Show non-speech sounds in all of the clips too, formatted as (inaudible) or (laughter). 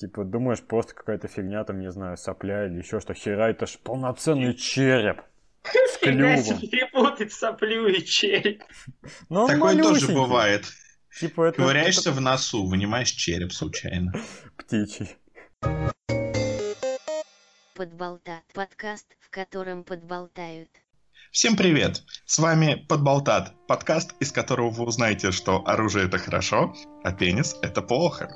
Типа, думаешь, просто какая-то фигня, там, не знаю, сопля или еще что. Хера, это ж полноценный череп. С клювом. перепутать соплю и череп. Ну, Такое тоже бывает. Типа, это, Ковыряешься в носу, вынимаешь череп случайно. птичий. Подболтат. Подкаст, в котором подболтают. Всем привет! С вами Подболтат, подкаст, из которого вы узнаете, что оружие это хорошо, а пенис это плохо.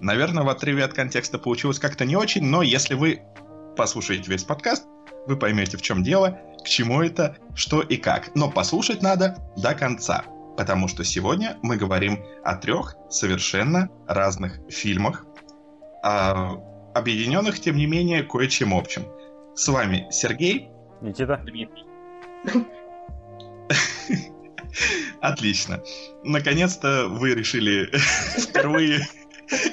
Наверное, в отрыве от контекста получилось как-то не очень, но если вы послушаете весь подкаст, вы поймете, в чем дело, к чему это, что и как. Но послушать надо до конца, потому что сегодня мы говорим о трех совершенно разных фильмах, а, объединенных, тем не менее, кое-чем общим. С вами Сергей, Никита? Дмитрий. Отлично. Наконец-то вы решили (laughs) впервые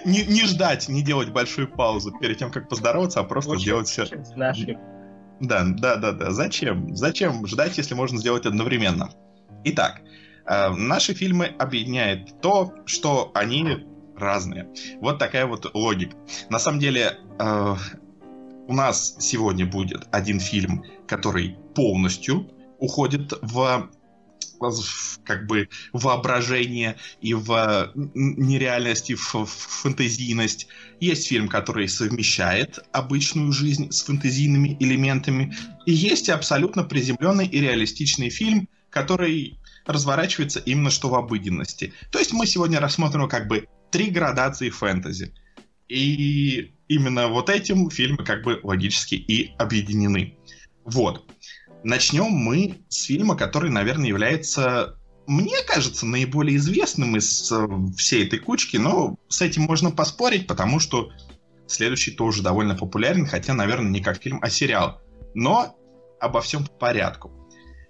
не, не ждать, не делать большую паузу перед тем, как поздороваться, а просто Очень делать все. Да, да, да, да. Зачем? Зачем ждать, если можно сделать одновременно? Итак, э, наши фильмы объединяет то, что они разные. Вот такая вот логика. На самом деле, э, у нас сегодня будет один фильм, который полностью уходит в как бы воображение и в нереальность, и в, в фантазийность. Есть фильм, который совмещает обычную жизнь с фантазийными элементами. И есть абсолютно приземленный и реалистичный фильм, который разворачивается именно что в обыденности. То есть мы сегодня рассмотрим как бы три градации фэнтези. И именно вот этим фильмы как бы логически и объединены. Вот. Начнем мы с фильма, который, наверное, является, мне кажется, наиболее известным из э, всей этой кучки, но с этим можно поспорить, потому что следующий тоже довольно популярен, хотя, наверное, не как фильм, а сериал. Но обо всем по порядку.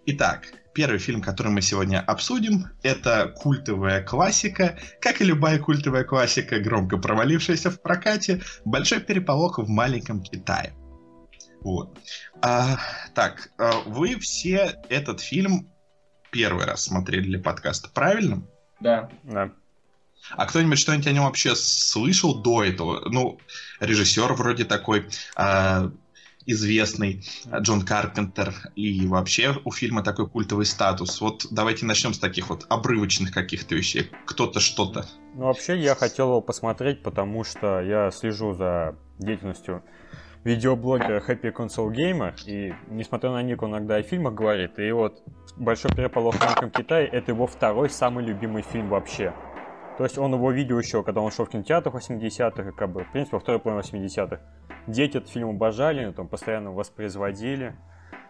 Итак, первый фильм, который мы сегодня обсудим, это культовая классика, как и любая культовая классика, громко провалившаяся в прокате, «Большой переполох в маленьком Китае». Вот. А, так, а, вы все этот фильм первый раз смотрели для подкаста, правильно? Да. Да. А кто-нибудь что-нибудь о нем вообще слышал до этого? Ну, режиссер вроде такой а, известный, Джон Карпентер, и вообще у фильма такой культовый статус. Вот давайте начнем с таких вот обрывочных каких-то вещей. Кто-то что-то. Ну, вообще, я хотел его посмотреть, потому что я слежу за деятельностью видеоблогера Happy Console Gamer, и несмотря на ник, он иногда о фильмах говорит, и вот «Большой переполох в маленьком Китае» — это его второй самый любимый фильм вообще. То есть он его видел еще, когда он шел в кинотеатр в 80-х, и как бы, в принципе, во второй половине 80-х. Дети этот фильм обожали, там постоянно воспроизводили,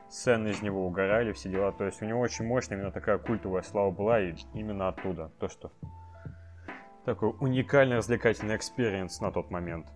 сцены из него угорали, все дела. То есть у него очень мощная именно такая культовая слава была, и именно оттуда. То, что такой уникальный развлекательный experience на тот момент.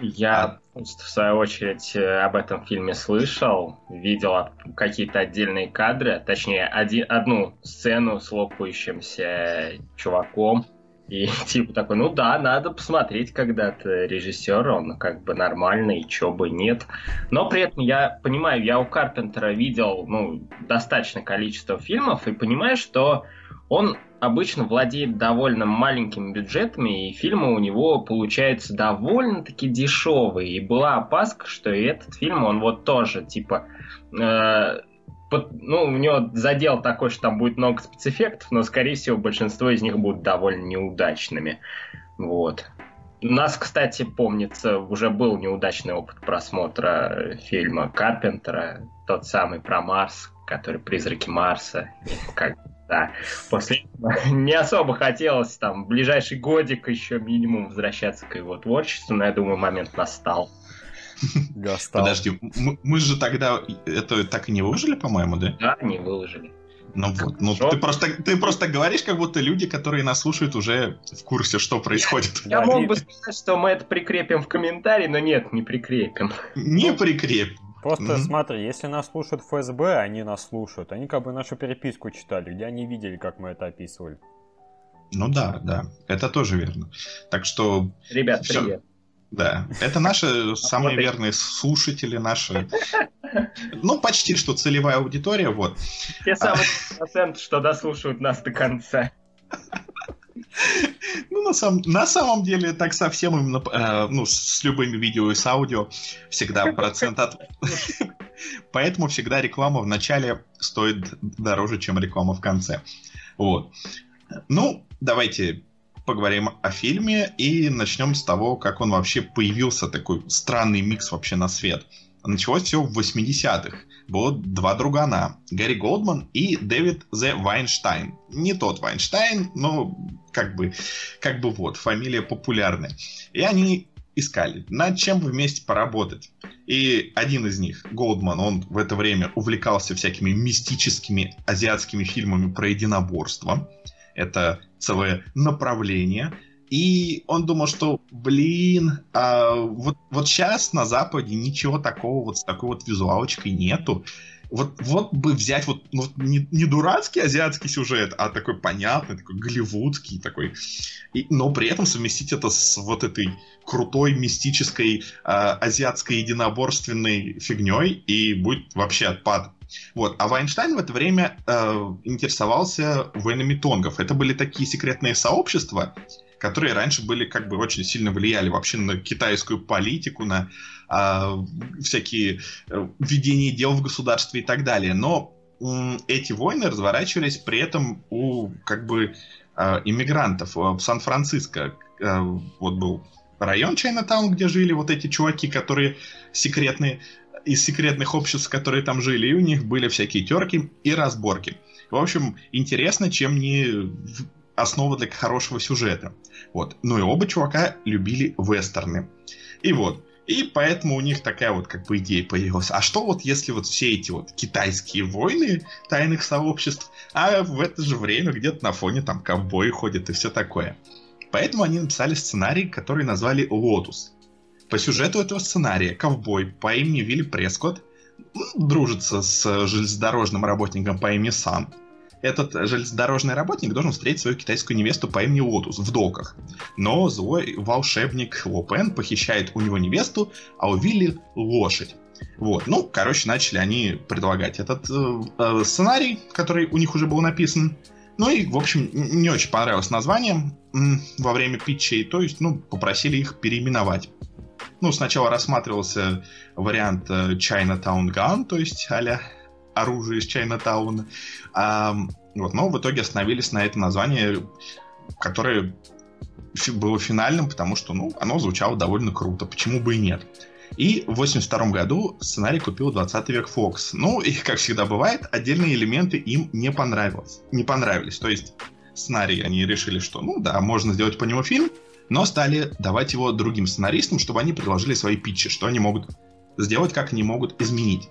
Я, в свою очередь, э, об этом фильме слышал, видел какие-то отдельные кадры, точнее, один, одну сцену с лопающимся чуваком. И (laughs) типа такой, ну да, надо посмотреть когда-то режиссер, он как бы нормальный, чё бы нет. Но при этом я понимаю, я у Карпентера видел ну, достаточное количество фильмов и понимаю, что он обычно владеет довольно маленькими бюджетами, и фильмы у него получаются довольно-таки дешевые. И была опаска, что и этот фильм, он вот тоже, типа, э, под- ну, у него задел такой, что там будет много спецэффектов, но, скорее всего, большинство из них будут довольно неудачными. Вот. У нас, кстати, помнится, уже был неудачный опыт просмотра фильма Карпентера, тот самый про Марс, который «Призраки Марса». Как, да. После этого (laughs) не особо хотелось там в ближайший годик еще минимум возвращаться к его творчеству, но я думаю, момент настал. (laughs) Достал. Подожди, мы же тогда это так и не выложили, по-моему, да? Да, не выложили. Ну вот, ну ты просто, ты просто говоришь, как будто люди, которые нас слушают, уже в курсе, что происходит. Я мог бы сказать, что мы это прикрепим в комментарии, но нет, не прикрепим. Не прикреп. Просто Мгм. смотри, если нас слушают ФСБ, они нас слушают. Они как бы нашу переписку читали, где они видели, как мы это описывали. Ну да, да, это тоже верно. Так что, Ребят, Всё. привет. да, это наши (laughs) самые вот и- верные слушатели, наши, ну почти что целевая аудитория, вот. Те самые проценты, что дослушают нас до конца. (laughs) Ну, на самом, на самом деле, так совсем именно, э, ну, с любыми видео и с аудио всегда процент от... (laughs) Поэтому всегда реклама в начале стоит дороже, чем реклама в конце. Вот. Ну, давайте поговорим о фильме и начнем с того, как он вообще появился, такой странный микс вообще на свет. Началось все в 80-х. Было два другана, Гэри Голдман и Дэвид Зе Вайнштайн. Не тот Вайнштайн, но как бы, как бы вот, фамилия популярная. И они искали, над чем вместе поработать. И один из них, Голдман, он в это время увлекался всякими мистическими азиатскими фильмами про единоборство. Это целое направление. И он думал, что, блин, а вот, вот сейчас на Западе ничего такого вот с такой вот визуалочкой нету. Вот, вот бы взять вот ну, не, не дурацкий азиатский сюжет, а такой понятный, такой голливудский, такой, и, но при этом совместить это с вот этой крутой мистической э, азиатской единоборственной фигней, и будет вообще отпад. Вот. А Вайнштейн в это время э, интересовался войнами тонгов. Это были такие секретные сообщества, которые раньше были как бы очень сильно влияли вообще на китайскую политику, на э, всякие э, ведения дел в государстве и так далее. Но э, эти войны разворачивались при этом у как бы э, иммигрантов в Сан-Франциско. Э, вот был район Чайнатаун, где жили вот эти чуваки, которые секретные из секретных обществ, которые там жили, и у них были всякие терки и разборки. В общем, интересно, чем не основа для хорошего сюжета. Вот. Ну и оба чувака любили вестерны. И вот. И поэтому у них такая вот как бы идея появилась. А что вот если вот все эти вот китайские войны тайных сообществ, а в это же время где-то на фоне там ковбои ходят и все такое. Поэтому они написали сценарий, который назвали «Лотус». По сюжету этого сценария ковбой по имени Вилли Прескотт дружится с железнодорожным работником по имени Сан этот железнодорожный работник должен встретить свою китайскую невесту по имени Лотус в доках. Но злой волшебник Ло Пэн похищает у него невесту, а у Вилли лошадь. Вот, ну, короче, начали они предлагать этот э, э, сценарий, который у них уже был написан. Ну и, в общем, не очень понравилось название во время питчей, то есть, ну, попросили их переименовать. Ну, сначала рассматривался вариант э, Chinatown Gun, то есть а оружие из Чайнатауна. А, вот, но в итоге остановились на это название, которое было финальным, потому что ну, оно звучало довольно круто. Почему бы и нет? И в 82 году сценарий купил 20 век Fox. Ну, и, как всегда бывает, отдельные элементы им не понравилось. Не понравились. То есть сценарий они решили, что, ну да, можно сделать по нему фильм, но стали давать его другим сценаристам, чтобы они предложили свои питчи, что они могут сделать, как они могут изменить.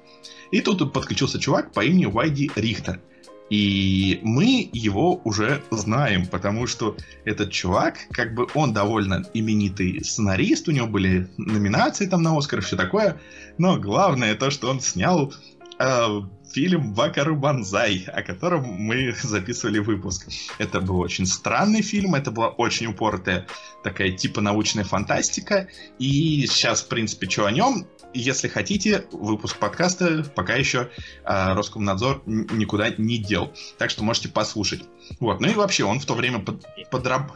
И тут подключился чувак по имени Вайди Рихтер. И мы его уже знаем, потому что этот чувак, как бы он довольно именитый сценарист, у него были номинации там на Оскар все такое, но главное то, что он снял э, фильм Бакару Банзай, о котором мы записывали выпуск. Это был очень странный фильм, это была очень упоротая такая типа научная фантастика, и сейчас, в принципе, что о нем, если хотите, выпуск подкаста пока еще э, Роскомнадзор никуда не дел. Так что можете послушать. Вот. Ну и вообще, он в то время под, подраб...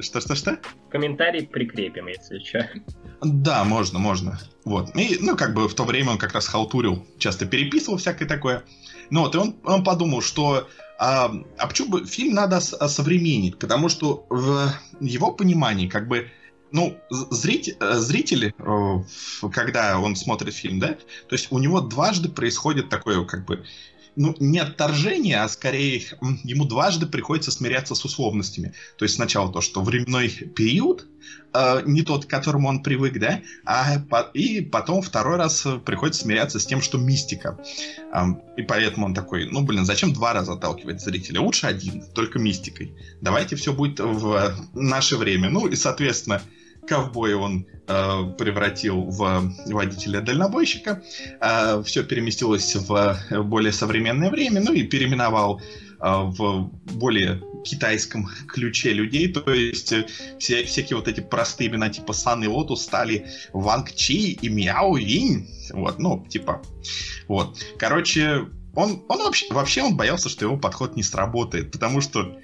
Что-что-что? Комментарий прикрепим, если что. Да, можно, можно. Вот. И, ну, как бы в то время он как раз халтурил, часто переписывал всякое такое. Ну вот, и он, он подумал, что а, а почему бы фильм надо современнить? Потому что в его понимании, как бы, ну, зритель, э, зритель, э, когда он смотрит фильм, да, то есть у него дважды происходит такое, как бы, ну, не отторжение, а скорее ему дважды приходится смиряться с условностями. То есть сначала то, что временной период э, не тот, к которому он привык, да, а по, и потом второй раз приходится смиряться с тем, что мистика. Э, и поэтому он такой, ну, блин, зачем два раза отталкивать зрителя? Лучше один, только мистикой. Давайте все будет в наше время. Ну, и, соответственно, ковбоя он э, превратил в водителя-дальнобойщика. Э, все переместилось в более современное время, ну и переименовал э, в более китайском ключе людей, то есть э, все, всякие вот эти простые имена типа Сан и Лотус стали Ванг Чи и Мяо Винь, вот, ну, типа, вот. Короче, он, он вообще, вообще он боялся, что его подход не сработает, потому что,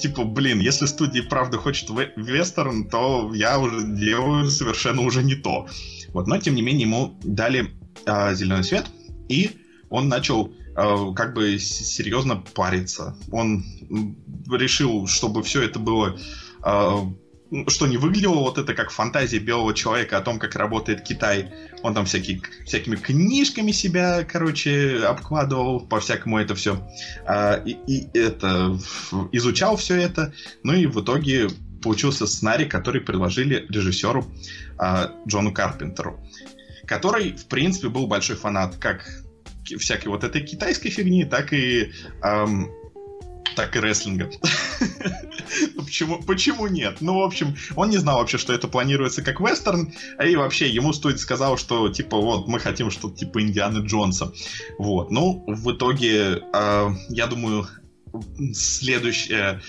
типа, блин, если студия правда хочет вестерн, то я уже делаю совершенно уже не то. Вот, но тем не менее ему дали э, зеленый свет, и он начал э, как бы серьезно париться. Он решил, чтобы все это было э, что не выглядело вот это как фантазия белого человека о том, как работает Китай. Он там всякие, всякими книжками себя, короче, обкладывал, по-всякому это все. А, и, и это изучал все это. Ну и в итоге получился сценарий, который предложили режиссеру а, Джону Карпентеру, который, в принципе, был большой фанат как всякой вот этой китайской фигни, так и эм, так и рестлинга. (laughs) почему, почему нет? Ну, в общем, он не знал вообще, что это планируется как вестерн, и вообще ему стоит сказал, что, типа, вот, мы хотим что-то типа Индианы Джонса. Вот. Ну, в итоге, э, я думаю, следующее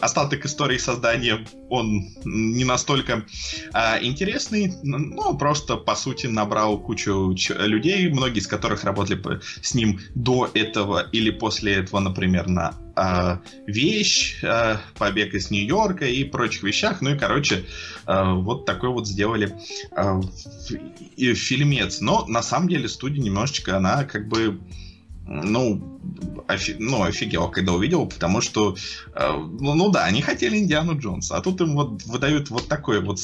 остаток истории создания, он не настолько а, интересный, но просто, по сути, набрал кучу людей, многие из которых работали с ним до этого или после этого, например, на а, «Вещь», а, «Побег из Нью-Йорка» и прочих вещах. Ну и, короче, а, вот такой вот сделали а, фильмец. Но, на самом деле, студия немножечко, она как бы ну, офи, ну, офигел, когда увидел, потому что, э, ну, ну да, они хотели Индиану Джонса, а тут им вот выдают вот такой вот...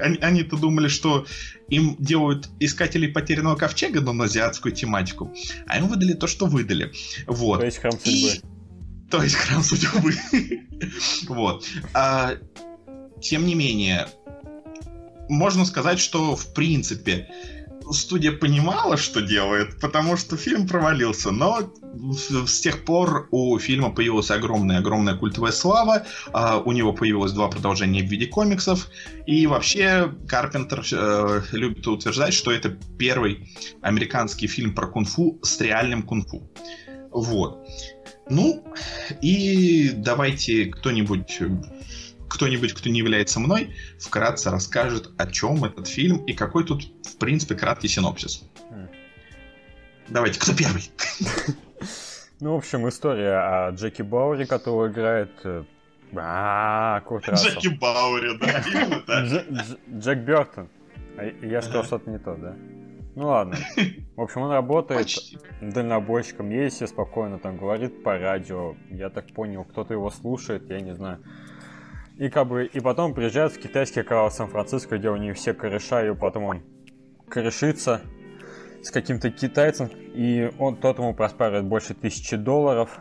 Они, они-то думали, что им делают Искателей Потерянного Ковчега, но на азиатскую тематику, а им выдали то, что выдали. Вот. То есть Храм Судьбы. И... То есть Храм Судьбы. Вот. А, тем не менее, можно сказать, что в принципе студия понимала, что делает, потому что фильм провалился, но с тех пор у фильма появилась огромная-огромная культовая слава, а у него появилось два продолжения в виде комиксов, и вообще Карпентер э, любит утверждать, что это первый американский фильм про кунг-фу с реальным кунг-фу. Вот. Ну, и давайте кто-нибудь кто-нибудь, кто не является мной, вкратце расскажет, о чем этот фильм и какой тут, в принципе, краткий синопсис. Mm. Давайте, кто первый? (laughs) Ну, в общем, история о Джеки Баури, которого играет... Э, а, Курт Рассел. Джеки Баури, да, (laughs) именно так. Джек Бертон. А я сказал что-то не то, да? Ну ладно. (laughs) В общем, он работает Почти. дальнобойщиком, едет себе спокойно, там говорит по радио. Я так понял, кто-то его слушает, я не знаю. И как бы, и потом приезжает в китайский канал Сан-Франциско, где у них все кореша, и потом он корешится с каким-то китайцем, и он тот ему проспаривает больше тысячи долларов.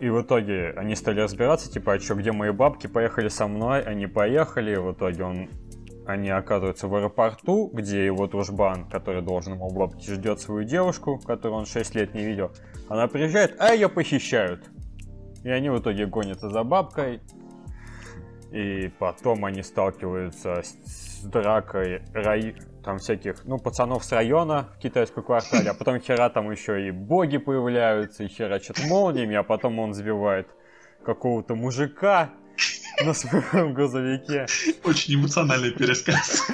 И в итоге они стали разбираться, типа, а что, где мои бабки, поехали со мной, они поехали, и в итоге он они оказываются в аэропорту, где его дружбан, который должен ему бабки, ждет свою девушку, которую он 6 лет не видел. Она приезжает, а ее похищают. И они в итоге гонятся за бабкой. И потом они сталкиваются с, с дракой рай... там всяких, ну, пацанов с района в китайском квартале, а потом хера там еще и боги появляются, и херачат молниями, а потом он сбивает какого-то мужика на своем грузовике. Очень эмоциональный пересказ.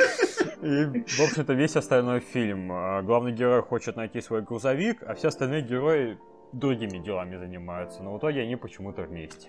И, в общем-то, весь остальной фильм. А, главный герой хочет найти свой грузовик, а все остальные герои другими делами занимаются, но в итоге они почему-то вместе.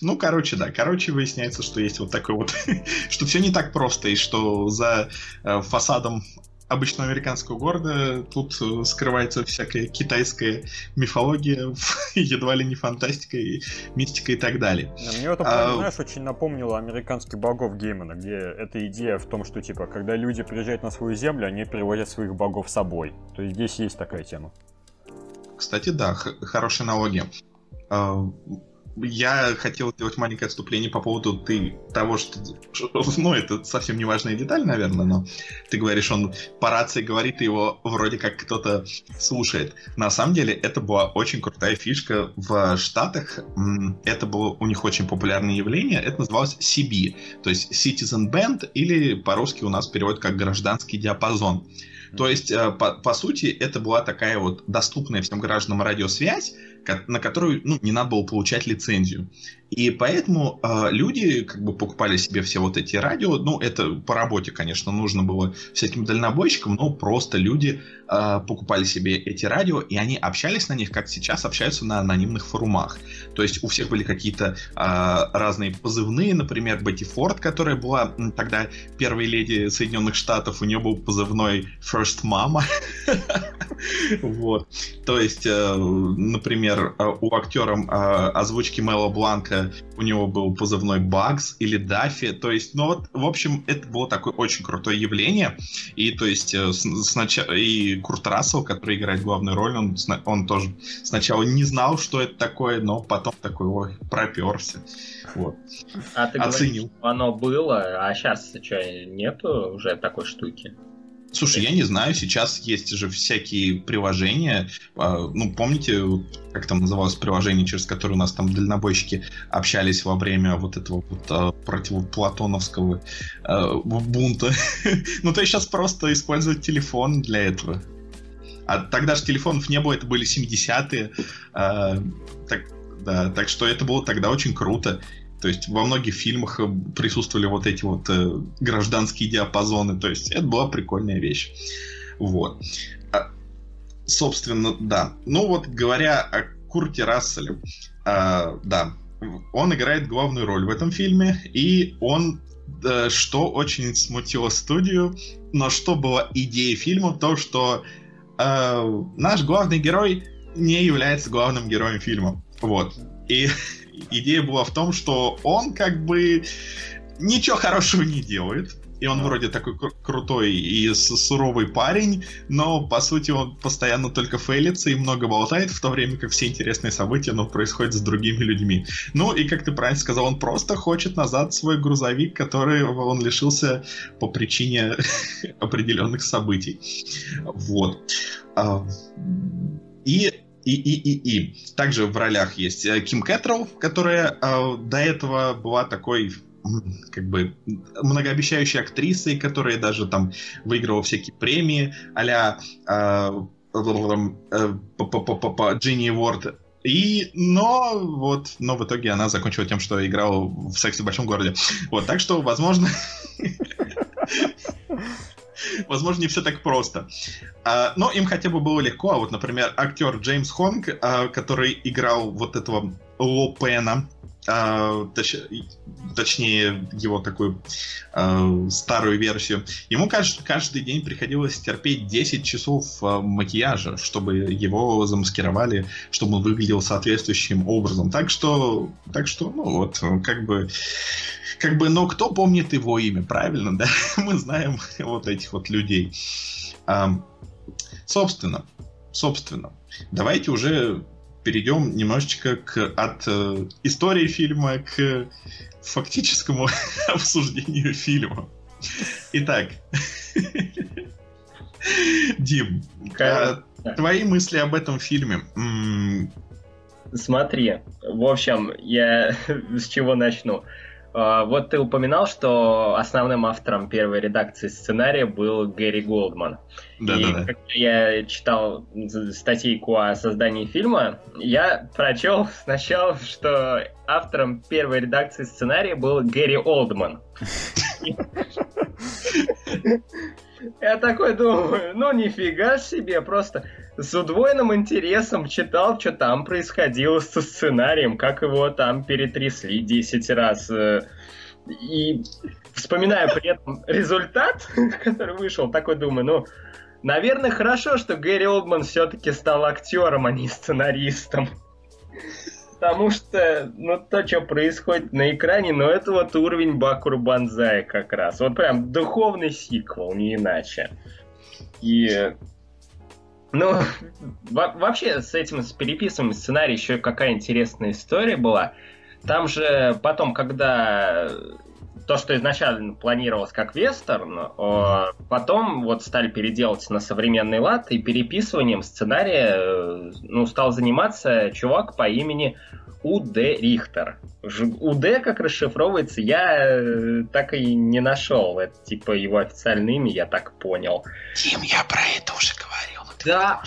Ну, короче, да. Короче, выясняется, что есть вот такой вот... (laughs) что все не так просто, и что за э, фасадом обычного американского города тут э, скрывается всякая китайская мифология, (laughs) едва ли не фантастика, и мистика и так далее. Мне это, а... знаешь, очень напомнило американских богов Геймана, где эта идея в том, что, типа, когда люди приезжают на свою землю, они приводят своих богов с собой. То есть здесь есть такая тема. Кстати, да, хорошая аналогия. А, я хотел сделать маленькое отступление по поводу ты, того, что... Ну, это совсем не важная деталь, наверное, но ты говоришь, он по рации говорит, и его вроде как кто-то слушает. На самом деле, это была очень крутая фишка в Штатах. Это было у них очень популярное явление. Это называлось CB, то есть Citizen Band, или по-русски у нас перевод как гражданский диапазон. То есть, э, по, по сути, это была такая вот доступная всем гражданам радиосвязь, на которую ну, не надо было получать лицензию. И поэтому э, люди как бы покупали себе все вот эти радио. Ну, это по работе, конечно, нужно было всяким дальнобойщикам, но просто люди э, покупали себе эти радио, и они общались на них, как сейчас общаются на анонимных форумах. То есть у всех были какие-то э, разные позывные, например, Бетти Форд, которая была тогда первой леди Соединенных Штатов, у нее был позывной First Mama. (laughs) Вот. То есть, э, например, э, у актера озвучки Мэла Бланка у него был позывной Багс или Даффи. То есть, ну вот, в общем, это было такое очень крутое явление. И то есть, сначала и Курт Рассел, который играет главную роль, он, он тоже сначала не знал, что это такое, но потом такой, ой, проперся. Вот. А ты Оценил. говоришь, оно было, а сейчас что, нету уже такой штуки? Слушай, я не знаю, сейчас есть же всякие приложения. А, ну, помните, как там называлось приложение, через которое у нас там дальнобойщики общались во время вот этого вот а, противоплатоновского а, бунта. (laughs) ну, то есть сейчас просто использовать телефон для этого. А тогда же телефонов не было, это были 70-е. так, да, так что это было тогда очень круто. То есть во многих фильмах э, присутствовали вот эти вот э, гражданские диапазоны. То есть это была прикольная вещь. Вот. А, собственно, да. Ну вот говоря о Курте Расселе, а, да, он играет главную роль в этом фильме, и он да, что очень смутило студию, но что было идеей фильма, то что э, наш главный герой не является главным героем фильма. Вот. И (laughs) идея была в том, что он как бы ничего хорошего не делает. И он вроде такой кру- крутой и суровый парень, но по сути он постоянно только фейлится и много болтает, в то время как все интересные события ну, происходят с другими людьми. Ну и как ты правильно сказал, он просто хочет назад свой грузовик, который он лишился по причине (laughs) определенных событий. Вот. А, и и, и, и, и. Также в ролях есть э, Ким Кэтролл, которая э, до этого была такой как бы многообещающей актрисой, которая даже там выигрывала всякие премии а-ля э, э, Джинни Уорд. И, но вот, но в итоге она закончила тем, что играла в «Сексе в большом городе». Вот, так что, возможно, (laughs) возможно, не все так просто. А, но им хотя бы было легко. А вот, например, актер Джеймс Хонг, а, который играл вот этого Ло Пена, а, точ, точнее его такую старую версию, ему кажд, каждый день приходилось терпеть 10 часов макияжа, чтобы его замаскировали, чтобы он выглядел соответствующим образом. Так что, так что, ну вот, как бы как бы, но кто помнит его имя, правильно, да? (laughs) Мы знаем вот этих вот людей. А, собственно, собственно, давайте уже перейдем немножечко к, от э, истории фильма к фактическому (laughs) обсуждению фильма. Итак, (laughs) Дим, а, твои мысли об этом фильме? Смотри, в общем, я с чего начну. А, вот ты упоминал, что основным автором первой редакции сценария был Гэри Голдман. Да, и да, да. когда я читал статейку о создании фильма, я прочел (laughs) сначала, что автором первой редакции сценария был Гэри Олдман. (laughs) Я такой думаю, ну нифига себе, просто с удвоенным интересом читал, что там происходило со сценарием, как его там перетрясли 10 раз. Э, и вспоминаю при этом результат, (laughs) который вышел, такой думаю, ну, наверное, хорошо, что Гэри Олдман все-таки стал актером, а не сценаристом. Потому что, ну, то, что происходит на экране, ну, это вот уровень Бакур Банзая как раз. Вот прям духовный сиквел, не иначе. И ну, вообще с этим, с переписыванием сценария еще какая интересная история была. Там же потом, когда то, что изначально планировалось как вестерн, потом вот стали переделать на современный лад, и переписыванием сценария э, ну, стал заниматься чувак по имени У.Д. Рихтер. УД, как расшифровывается, я э, так и не нашел. Это типа его официальное имя, я так понял. Тим, я про это уже говорил. Да,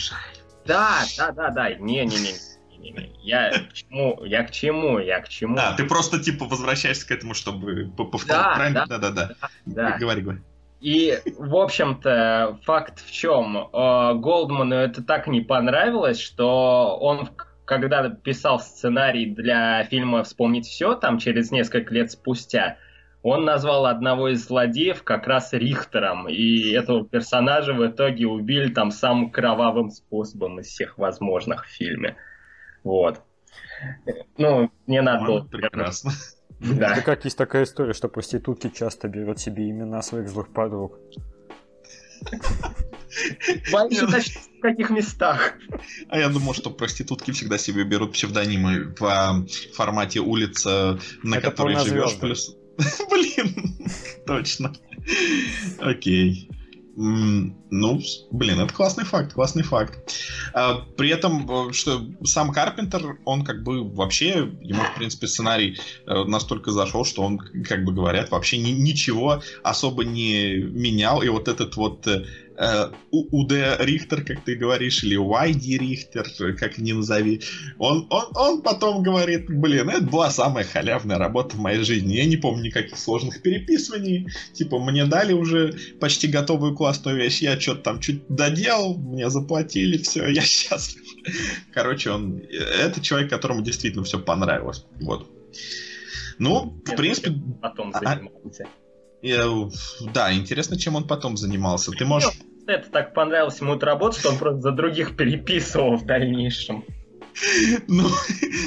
да, да, да, да. Не-не-не. Не-не-не. Я к чему? Я к чему? Я к чему? А, ты просто типа возвращаешься к этому, чтобы по- повторить Да, правильно? да. Да-да-да. Да. Говори, говори. И, в общем-то, факт в чем? Э, Голдману это так не понравилось, что он, когда писал сценарий для фильма «Вспомнить все», там через несколько лет спустя, он назвал одного из злодеев как раз Рихтером, и этого персонажа в итоге убили там самым кровавым способом из всех возможных в фильме. Вот. Ну, не надо было... Прекрасно. Да. Это как есть такая история, что проститутки часто берут себе имена своих злых подруг. Уточнить, в каких местах. А я думал, что проститутки всегда себе берут псевдонимы по формате улица, на которой живешь. Плюс... (laughs) Блин, точно. Окей. Ну, блин, это классный факт, классный факт. А, При этом, э, что сам Карпентер, он как бы вообще, ему, в принципе, сценарий э, настолько зашел, что он, как бы говорят, вообще ни- ничего особо не менял. И вот этот вот э, УД Рихтер, как ты говоришь, или Уайди Рихтер, как ни назови, он, он, он потом говорит, блин, это была самая халявная работа в моей жизни. Я не помню никаких сложных переписываний. Типа, мне дали уже почти готовую классную вещь, я что-то там чуть доделал, мне заплатили, все, (laughs) я счастлив. Короче, он... Это человек, которому действительно все понравилось. Вот. Ну, в Нет, принципе, Потом А- занимался. э, да, интересно, чем он потом занимался. Ты можешь... Это так понравилось ему эта работа, что он просто за других переписывал в дальнейшем. Ну,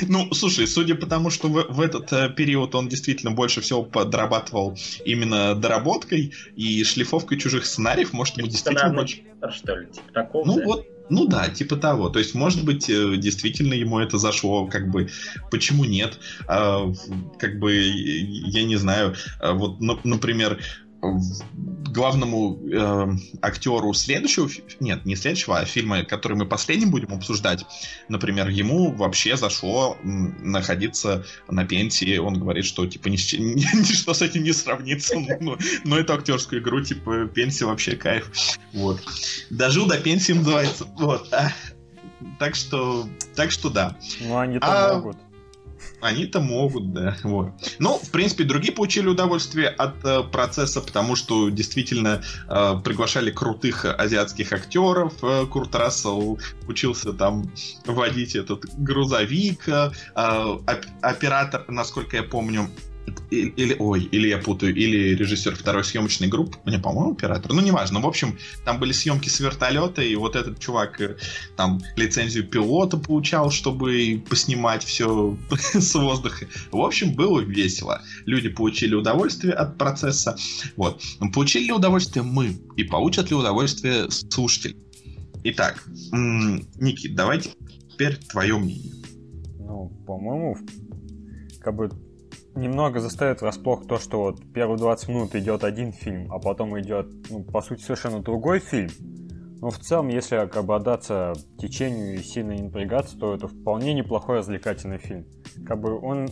ну, слушай, судя по тому, что в, в этот э, период он действительно больше всего подрабатывал именно доработкой и шлифовкой чужих сценариев, может, ему действительно Сценарный больше... что ли, типа такого. Ну да? вот, ну да, типа того. То есть, может быть, э, действительно ему это зашло, как бы, почему нет? А, как бы, я не знаю, а вот, на- например, главному э, актеру следующего, нет, не следующего, а фильма, который мы последним будем обсуждать, например, ему вообще зашло находиться на пенсии, он говорит, что типа ни с чем- (laughs) ничто с этим не сравнится, ну, но эту актерскую игру, типа, пенсия вообще кайф, вот. Дожил до пенсии, называется, вот. а. Так что, так что да. Ну, они-то А- могут. Они-то могут, да. Вот. Ну, в принципе, другие получили удовольствие от э, процесса, потому что действительно э, приглашали крутых азиатских актеров. Э, Курт Рассел учился там водить этот грузовик. э, э, оп- оператор, насколько я помню, или, ой, или я путаю, или режиссер второй съемочной группы, не, по-моему, оператор, ну, неважно, в общем, там были съемки с вертолета, и вот этот чувак э, там лицензию пилота получал, чтобы поснимать все (laughs) с воздуха. В общем, было весело. Люди получили удовольствие от процесса. Вот. Но получили ли удовольствие мы? И получат ли удовольствие слушатели? Итак, Никит, давайте теперь твое мнение. Ну, по-моему, как бы немного заставит врасплох то, что вот первые 20 минут идет один фильм, а потом идет, ну, по сути, совершенно другой фильм. Но в целом, если как бы отдаться течению и сильно не напрягаться, то это вполне неплохой развлекательный фильм. Как бы он,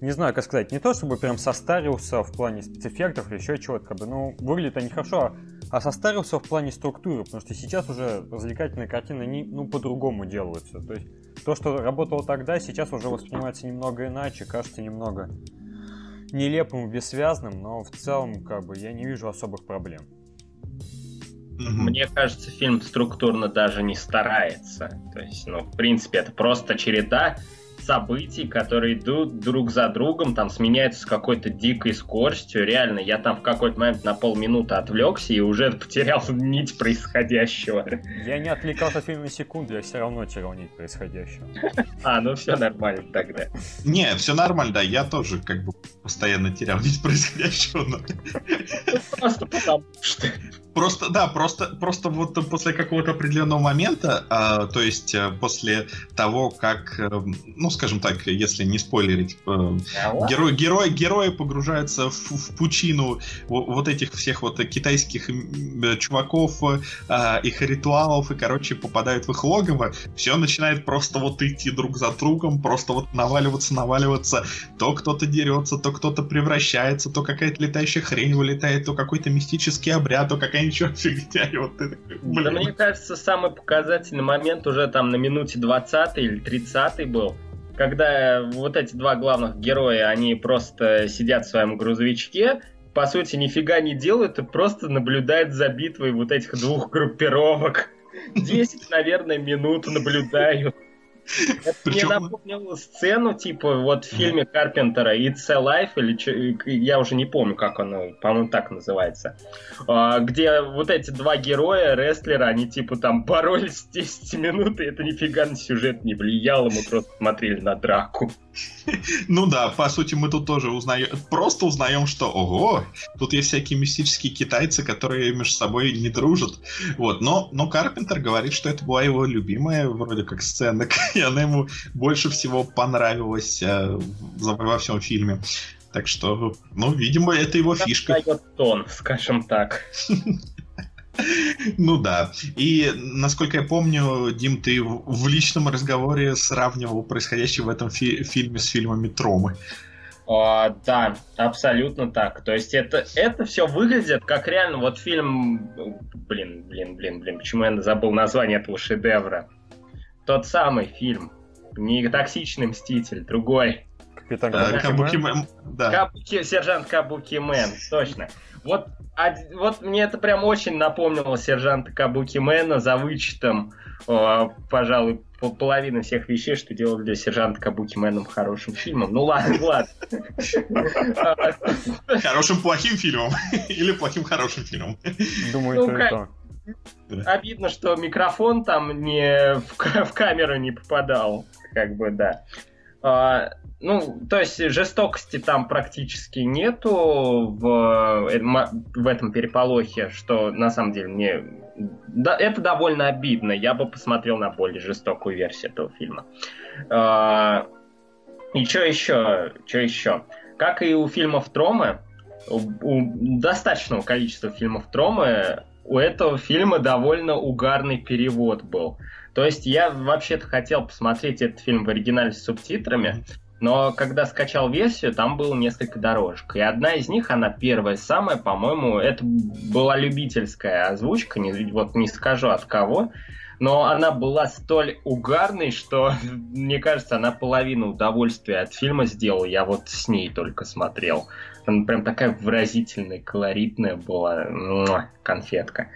не знаю, как сказать, не то чтобы прям состарился в плане спецэффектов или еще чего-то, как бы, ну, выглядит они хорошо, а состарился в плане структуры, потому что сейчас уже развлекательные картины, не, ну, по-другому делаются. То есть то, что работало тогда, сейчас уже воспринимается немного иначе, кажется немного нелепым, бессвязным, но в целом, как бы, я не вижу особых проблем. Мне кажется, фильм структурно даже не старается. То есть, ну, в принципе, это просто череда событий, которые идут друг за другом, там сменяются с какой-то дикой скоростью. Реально, я там в какой-то момент на полминуты отвлекся и уже потерял (laughs) нить происходящего. Я не отвлекался от фильма на секунду, я все равно терял нить происходящего. (laughs) А, ну все нормально тогда. Не, все нормально, да, я тоже как бы постоянно терял нить происходящего, но Просто потому что... Просто, да, просто, просто вот после какого-то определенного момента, а, то есть э, после того, как, э, ну, скажем так, если не спойлерить, э, герой, герой, герои погружаются в, в пучину во- вот этих всех вот китайских чуваков, а, их ритуалов, и, короче, попадают в их логово, все начинает просто вот идти друг за другом, просто вот наваливаться, наваливаться, то кто-то дерется, то кто-то превращается, то какая-то летающая хрень вылетает, то какой-то мистический обряд, то фигня, ничего фигня. И вот ты такой, Да блин. мне кажется, самый показательный момент уже там на минуте 20 или 30 был, когда вот эти два главных героя, они просто сидят в своем грузовичке, по сути, нифига не делают, и просто наблюдают за битвой вот этих двух группировок. (laughs) 10, наверное, минут наблюдают. Это мне Причем- напомнило сцену, типа, вот в фильме Карпентера It's Alive, или чё- я уже не помню, как оно, по-моему, так называется, а, где вот эти два героя, рестлера, они, типа, там боролись (laughs) 10 минут, и это нифига на сюжет не влияло, мы просто смотрели на драку. Ну да, по сути, мы тут тоже узнаем, просто узнаем, что, ого, тут есть всякие мистические китайцы, которые между собой не дружат. Вот, но, но Карпентер говорит, что это была его любимая, вроде как, сцена, (laughs) (laughs) и она ему больше всего понравилась э, во всем фильме. Так что, ну, видимо, это его фишка. Дает тон, скажем так. (laughs) Ну да. И, насколько я помню, Дим, ты в в личном разговоре сравнивал происходящее в этом фи- фильме с фильмами Тромы. А, да, абсолютно так. То есть это, это все выглядит как реально вот фильм... Блин, блин, блин, блин, почему я забыл название этого шедевра? Тот самый фильм. Не «Токсичный мститель», другой. Капитан Э, Кабуки Мэн. Да. Кабуки, сержант Кабуки Мэн, точно. Вот, од- вот мне это прям очень напомнило сержанта Кабуки Мэна за вычетом, э, пожалуй, по- половины всех вещей, что делали для сержанта Кабуки Мэном хорошим фильмом. Ну ладно, ладно. А, Хорошим плохим фильмом. (laughs) Или плохим хорошим фильмом. Думаю, Ну, то и как- то. Обидно, что микрофон там не в, в камеру не попадал. Как бы, да. А, ну, то есть жестокости там практически нету в, э, в этом переполохе, что на самом деле мне... Да, это довольно обидно. Я бы посмотрел на более жестокую версию этого фильма. А, и что еще? Что еще? Как и у фильмов Тромы, у, у достаточного количества фильмов Тромы, у этого фильма довольно угарный перевод был. То есть я вообще-то хотел посмотреть этот фильм в оригинале с субтитрами, но когда скачал версию, там было несколько дорожек. И одна из них, она первая, самая, по-моему, это была любительская озвучка, не, вот не скажу от кого, но она была столь угарной, что, (laughs) мне кажется, она половину удовольствия от фильма сделала. Я вот с ней только смотрел. Она прям такая выразительная, колоритная была конфетка.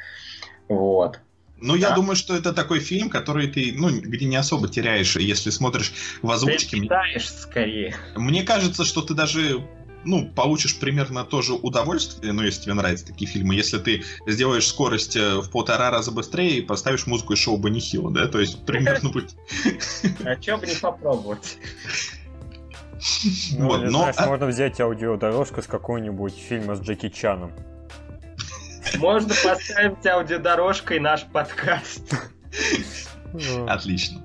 Вот. Ну, я Да. думаю, что это такой фильм, который ты, ну, где не особо теряешь, если смотришь в Ты озвучке. Мне, читаешь скорее. мне кажется, что ты даже, ну, получишь примерно то же удовольствие, ну, если тебе нравятся такие фильмы, если ты сделаешь скорость э, в полтора раза быстрее и поставишь музыку из шоу Бенни Хилла, да, то есть примерно (laughs) будет... А чё бы не попробовать? Ну, (laughs) Вот, но, знаешь, а- можно взять аудиодорожку с какого-нибудь фильма с Джеки Чаном. Можно поставить аудиодорожкой наш подкаст. Ну, Отлично.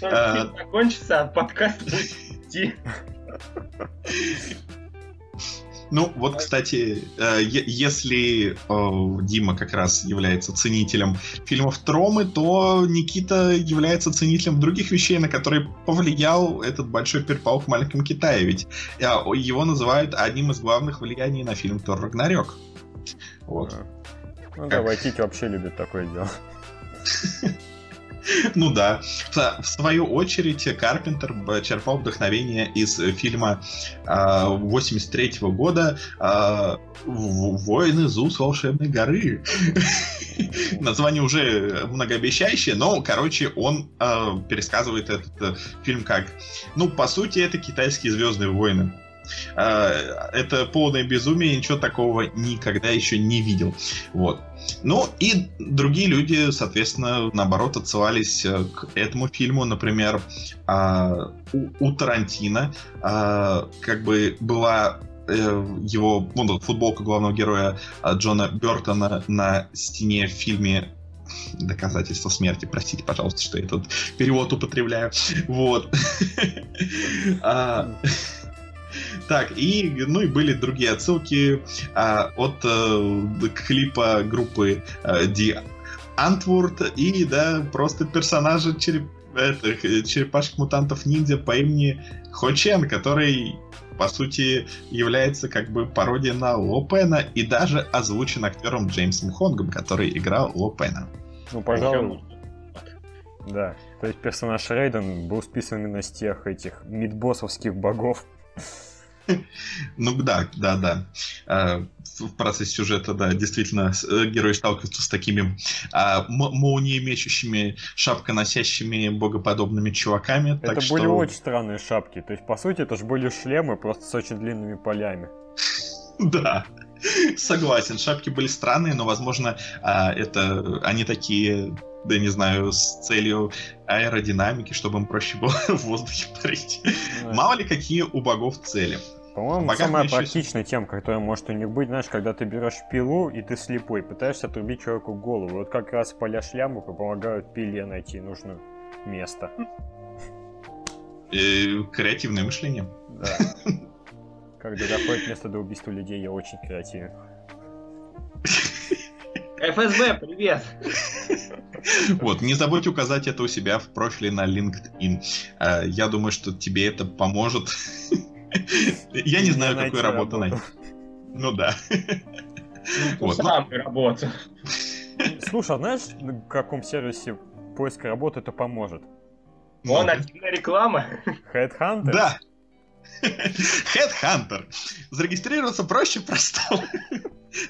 Только А. фильм закончится, а подкаст будет идти. Ну, вот, кстати, э, если э, Дима как раз является ценителем фильмов Тромы, то Никита является ценителем других вещей, на которые повлиял этот большой переполох в маленьком Китае. Ведь э, его называют одним из главных влияний на фильм Тор Рагнарёк. Вот. Ну да, Вайтити вообще любит такое дело. (laughs) (laughs) Ну да. В, свою очередь, Карпентер черпал вдохновение из фильма 83 года э, В- «Воины Зус волшебной горы». (laughs) Название уже многообещающее, но, короче, он э, пересказывает этот э, фильм как... Ну, по сути, это китайские «Звездные войны». Э, Это полное безумие, ничего такого никогда еще не видел. Вот. Ну и другие люди, соответственно, наоборот, отсылались э, к этому фильму. Например, а, у, у Тарантино а, как бы была э, его ну, футболка главного героя а, Джона Бертона на стене в фильме доказательство смерти. Простите, пожалуйста, что я этот перевод употребляю. Вот. (laughs) А, Так, и, ну и были другие отсылки а, от э, клипа группы э, The Antwoord и, да, просто персонажа череп... это, э, черепашек-мутантов ниндзя по имени Хочен, который, по сути, является как бы пародией на Лопена и даже озвучен актером Джеймсом Хонгом, который играл Лопена. Ну, пожалуй, да. То есть персонаж Рейден был списан именно с тех этих мидбоссовских богов. (laughs) Ну да, да, да. В процессе сюжета, да, действительно, э, герои сталкиваются с такими а, молнии мечущими, шапконосящими богоподобными чуваками. Это были что... очень странные шапки. То есть, по сути, это же были шлемы, просто с очень длинными полями. (laughs) Да. Согласен, шапки были странные, но, возможно, а, это они такие, да не знаю, с целью аэродинамики, чтобы им проще было (laughs) в воздухе парить. Мало ли какие у богов цели. По-моему, Богам самая практичная еще... тема, которая может у них быть, знаешь, когда ты берешь пилу и ты слепой, пытаешься отрубить человеку голову. Вот как раз поля шляму помогают пиле найти нужное место. И креативное мышление. Да. (laughs) Когда доходит место до убийства людей, я очень креативен. (laughs) ФСБ, привет! Вот, не забудь указать это у себя в профиле на LinkedIn. Э, я думаю, что тебе это поможет. Я не знаю, какую работу найти. Ну да. Ну, сам работу. Слушай, а знаешь, на каком сервисе поиска работы это поможет? Вон активная реклама. Headhunter? Да. Headhunter. Зарегистрироваться проще простого.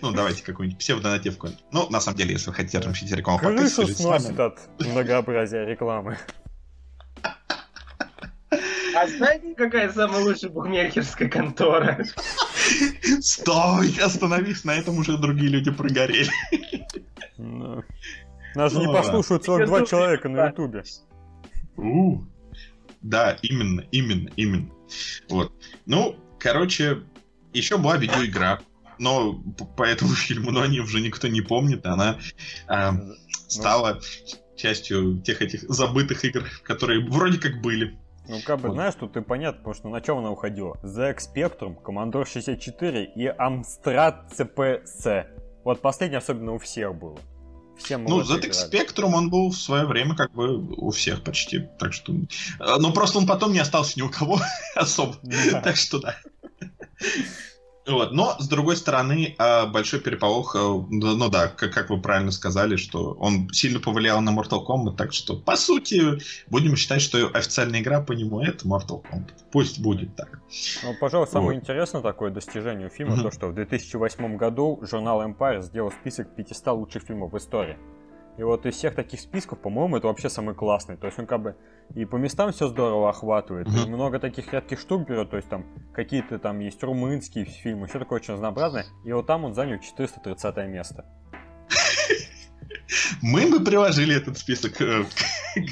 Ну, давайте какую-нибудь псевдонативку. Ну, на самом деле, если вы хотите разместить рекламу Крышу сносит от многообразия рекламы. А знаете, какая самая лучшая букмекерская контора? Стой, остановись, на этом уже другие люди прогорели. Ну, нас же не послушают 42 человека на ютубе. Да, именно, именно, именно. Вот. Ну, короче, еще была видеоигра, но по этому (laughs) фильму, но они уже никто не помнит, она э, стала частью тех этих забытых игр, которые вроде как были. Ну, как бы, вот. знаешь, тут и понятно, потому что на чем она уходила? ZX Spectrum, Commodore 64 и Amstrad CPC. Вот последний особенно у всех было. Все ну, ZX Spectrum, он был в свое время как бы у всех почти, так что... Э, но просто он потом не остался ни у кого (laughs) особо, так что да. Вот. Но, с другой стороны, а, большой переполох, э, ну да, как, как вы правильно сказали, что он сильно повлиял на Mortal Kombat, так что, по сути, будем считать, что официальная игра по нему это Mortal Kombat. Пусть будет так. Ну, пожалуй, самое вот. интересное такое достижение фильма, mm-hmm. то, что в 2008 году журнал Empire сделал список 500 лучших фильмов в истории. И вот из всех таких списков, по-моему, это вообще самый классный. То есть он как бы и по местам все здорово охватывает. Mm-hmm. И много таких редких штук берет. То есть там какие-то там есть румынские фильмы, все такое очень разнообразное. И вот там он занял 430 место. Мы бы приложили этот список э,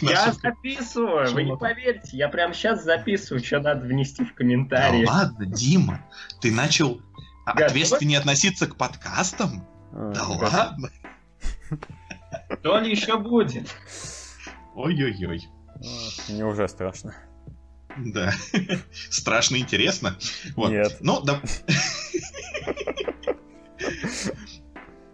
Я записываю, вы не поверите. Я прямо сейчас записываю, что надо внести в комментарии. Ладно, Дима, ты начал ответственнее относиться к подкастам? А, да ладно. Что ли еще будет? Ой-ой-ой. Мне уже страшно. Да. Страшно интересно. Вот. Нет. Ну, да.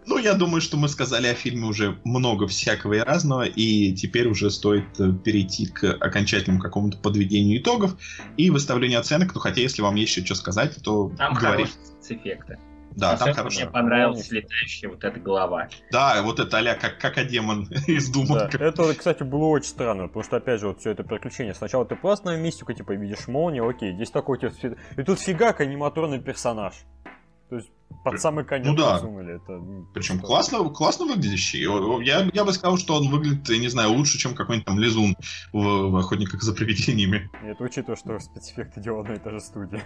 Ну, я думаю, что мы сказали о фильме уже много всякого и разного, и теперь уже стоит э, перейти к окончательному какому-то подведению итогов и выставлению оценок. Ну, хотя, если вам есть еще что сказать, то Там говорите. хорошие спецэффекты. Да, там хорошо. Мне понравилась летающая вот эта голова. Да, вот это а как, как демон (laughs) из Дума. Да, это, кстати, было очень странно, потому что, опять же, вот все это приключение. Сначала ты просто на мистику, типа, видишь молнию, окей, здесь такой у тебя... И тут фигак аниматорный персонаж. То есть под самый конец ну, да. Это, ну, Причем что... классно, классно выглядящий. Я, я бы сказал, что он выглядит, не знаю, лучше, чем какой-нибудь там лизун в, в охотниках за привидениями. И это учитывая, что спецэффекты делала одна и та же студия.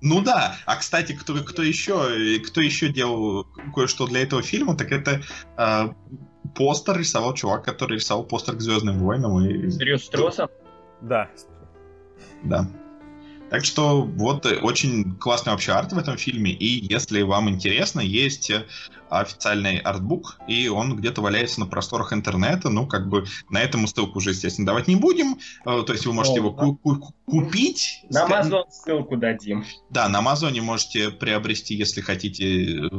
Ну да, а кстати, кто, кто еще, кто еще делал кое-что для этого фильма, так это э, постер рисовал чувак, который рисовал постер к Звездным войнам. И... Брюс Стросом? Да. Да. Так что вот э, очень классный вообще арт в этом фильме, и если вам интересно, есть официальный артбук, и он где-то валяется на просторах интернета. Ну, как бы на этом мы ссылку уже, естественно, давать не будем. Э, то есть вы можете О, его ку- ку- купить. На Amazon ссылку дадим. Да, на Амазоне можете приобрести, если хотите, э,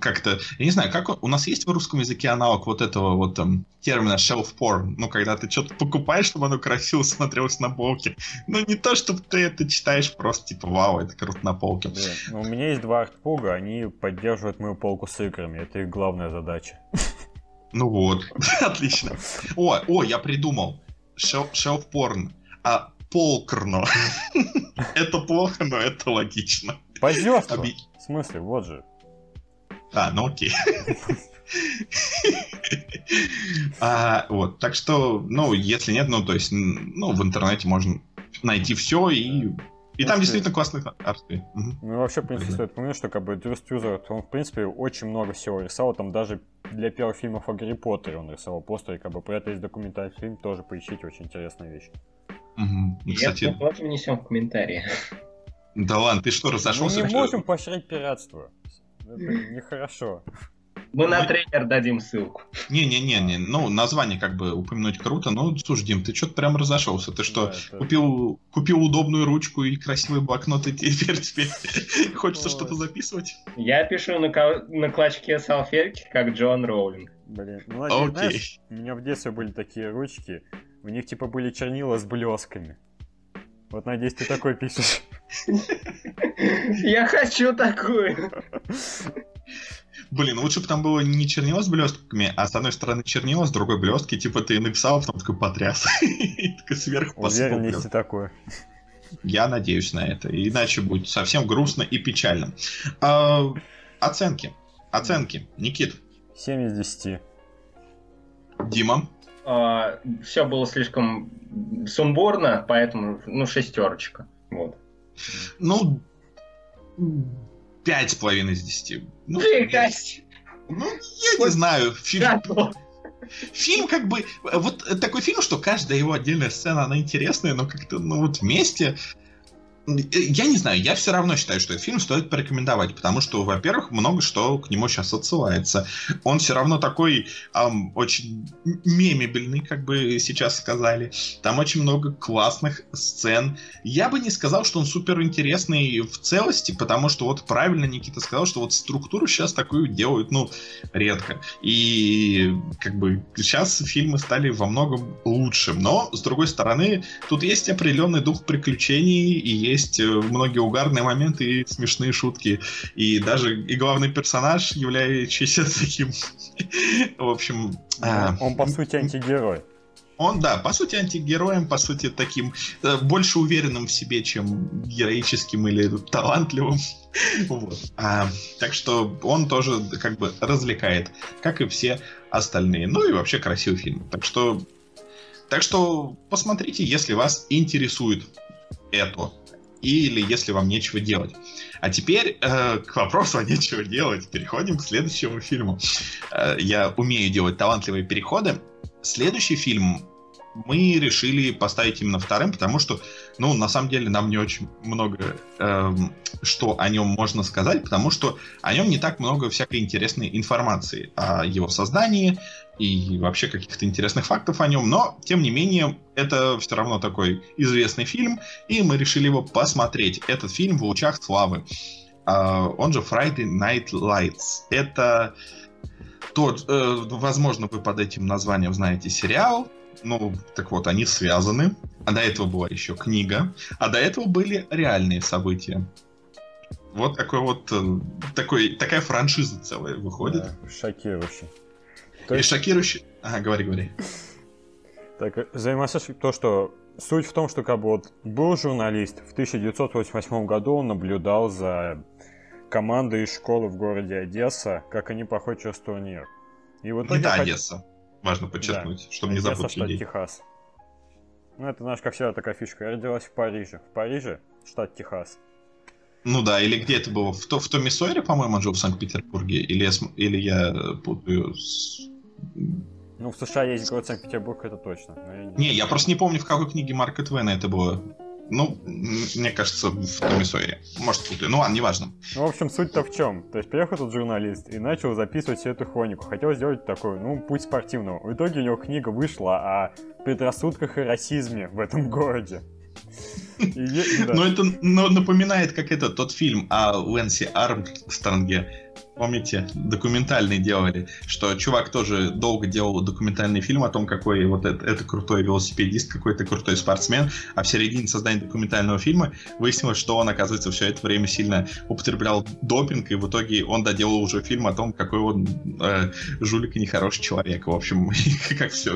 как-то... Я не знаю, как у нас есть в русском языке аналог вот этого вот там термина shelf porn? Ну, когда ты что-то покупаешь, чтобы оно красиво смотрелось на полке. Ну, не то, чтобы ты это читаешь просто типа, вау, это круто на полке. Блин, ну, у меня есть два артпуга, они поддерживают мою полку с играми. Это их главная задача. Ну вот, (laughs) отлично. О, о, я придумал. Шел- Shelf porn. А полкрно. (laughs) Это плохо, но это логично. Позерство! В смысле, вот же. А, ну окей. (laughs) А, вот, так что, ну, если нет, ну, то есть, ну, в интернете можно найти все и... И там действительно классные арты. Ну и вообще, в принципе, стоит помнить, что как бы Дрю Стюзер, он, в принципе, очень много всего рисовал. Там даже для первых фильмов о Гарри Поттере он рисовал постеры. Как бы про это есть документальный фильм, тоже поищите, очень интересная вещь. Мгм. Ну, Я Кстати, тоже внесем в комментарии. да ладно, ты что, Мы разошелся? не Что- можем поощрять пиратство. Это нехорошо. Мы на трейлер дадим ссылку. Не-не-не, ну, название как бы упомянуть круто, но, слушай, Дим, ты что-то прям разошелся. Ты что, Да, это- купил, купил удобную ручку и красивый блокнот, и теперь тебе (laughs) хочется что-то записывать? Я пишу на, ко- на клочке салфетки, как Джон Роулинг. Блин, ну, надеюсь, Окей. знаешь, у меня в детстве были такие ручки, у них типа были чернила с блесками. Вот надеюсь, ты такой пишешь. (laughs) Я хочу такую. (laughs) Блин, лучше бы там было не чернила с блестками, а с одной стороны чернила, с другой блестки, типа ты написал, а потом такой потряс. (laughs) И такой сверху посыпал Уверен, такое. Я надеюсь на это, иначе будет совсем грустно и печально. А, Оценки. Оценки. Никит, 7 из 10. Дима, все было слишком сумбурно, поэтому, ну, шестерочка. Вот. ну, пять с половиной из десяти. Ну, ну, я не знаю. Фильм, Готов. фильм как бы... Вот такой фильм, что каждая его отдельная сцена, она интересная, но как-то, ну вот вместе... Я не знаю, я все равно считаю, что этот фильм стоит порекомендовать, потому что, во-первых, много что к нему сейчас отсылается. Он все равно такой ам, очень мемебельный, как бы сейчас сказали. Там очень много классных сцен. Я бы не сказал, что он супер интересный в целости, потому что вот правильно Никита сказал, что вот структуру сейчас такую делают, ну, редко. И как бы сейчас фильмы стали во многом лучше. Но, с другой стороны, тут есть определенный дух приключений, и э, многие угарные моменты и смешные шутки. И даже и главный персонаж, являющийся (laughs) таким, в общем... а, Он, по сути, антигерой. он, да, по сути, антигероем, по сути, таким э, больше уверенным в себе, чем героическим или талантливым. (laughs) Вот. А, так что он тоже как бы развлекает, как и все остальные. Ну и вообще красивый фильм. Так что, так что посмотрите, если вас интересует это. Или если вам нечего делать. А теперь э, к вопросу о нечего делать. Переходим к следующему фильму. Э, я умею делать талантливые переходы. Следующий фильм мы решили поставить именно вторым, потому что, ну, на самом деле, нам не очень много, эм, что о нем можно сказать, потому что о нем не так много всякой интересной информации о его создании и вообще каких-то интересных фактов о нем, но, тем не менее, это все равно такой известный фильм, и мы решили его посмотреть. Этот фильм в лучах славы. А, он же Friday Night Lights. Это тот, э, возможно, вы под этим названием знаете сериал. Ну, так вот, они связаны. А до этого была еще книга. А до этого были реальные события. Вот такой вот э, такой, такая франшиза целая выходит. Да, шокирующий. То И есть, шокирующий. Ага, говори, говори. так, взаимосвязь то, что суть в том, что как бы вот был журналист, в 1988 году он наблюдал за командой из школы в городе Одесса, как они проходят через турнир. И в Не итоге... хот- Одесса. Важно подчеркнуть, чтобы не запутать штат людей. Техас. Ну, это, знаешь, как всегда такая фишка. Я родилась в Париже. В Париже, штат Техас. Ну да, или где это было? В, то, в Томе Сойере, по-моему, он жил в Санкт-Петербурге? Или я, или я э, путаю с... Ну, в США есть город Санкт-Петербург, это точно. но я не- Не, я просто не помню, в какой книге Марка Твена это было. Ну, мне кажется, в Томе Сойере. Может, путаю. Ну ладно, неважно. Ну, в общем, суть-то в чем? То есть приехал тут журналист и начал записывать всю эту хронику. Хотел сделать такой, ну, путь спортивного. В итоге у него книга вышла о предрассудках и расизме в этом (laughs) городе. Ну, это напоминает, как это, тот фильм о Лэнсе Армстронге, помните, документальный делали, что чувак тоже долго делал документальный фильм о том, какой вот это, это крутой велосипедист, какой-то крутой спортсмен, а в середине создания документального фильма выяснилось, что он, оказывается, все это время сильно употреблял допинг, и в итоге он доделал уже фильм о том, какой он э, жулик и нехороший человек. В общем, (laughs) как все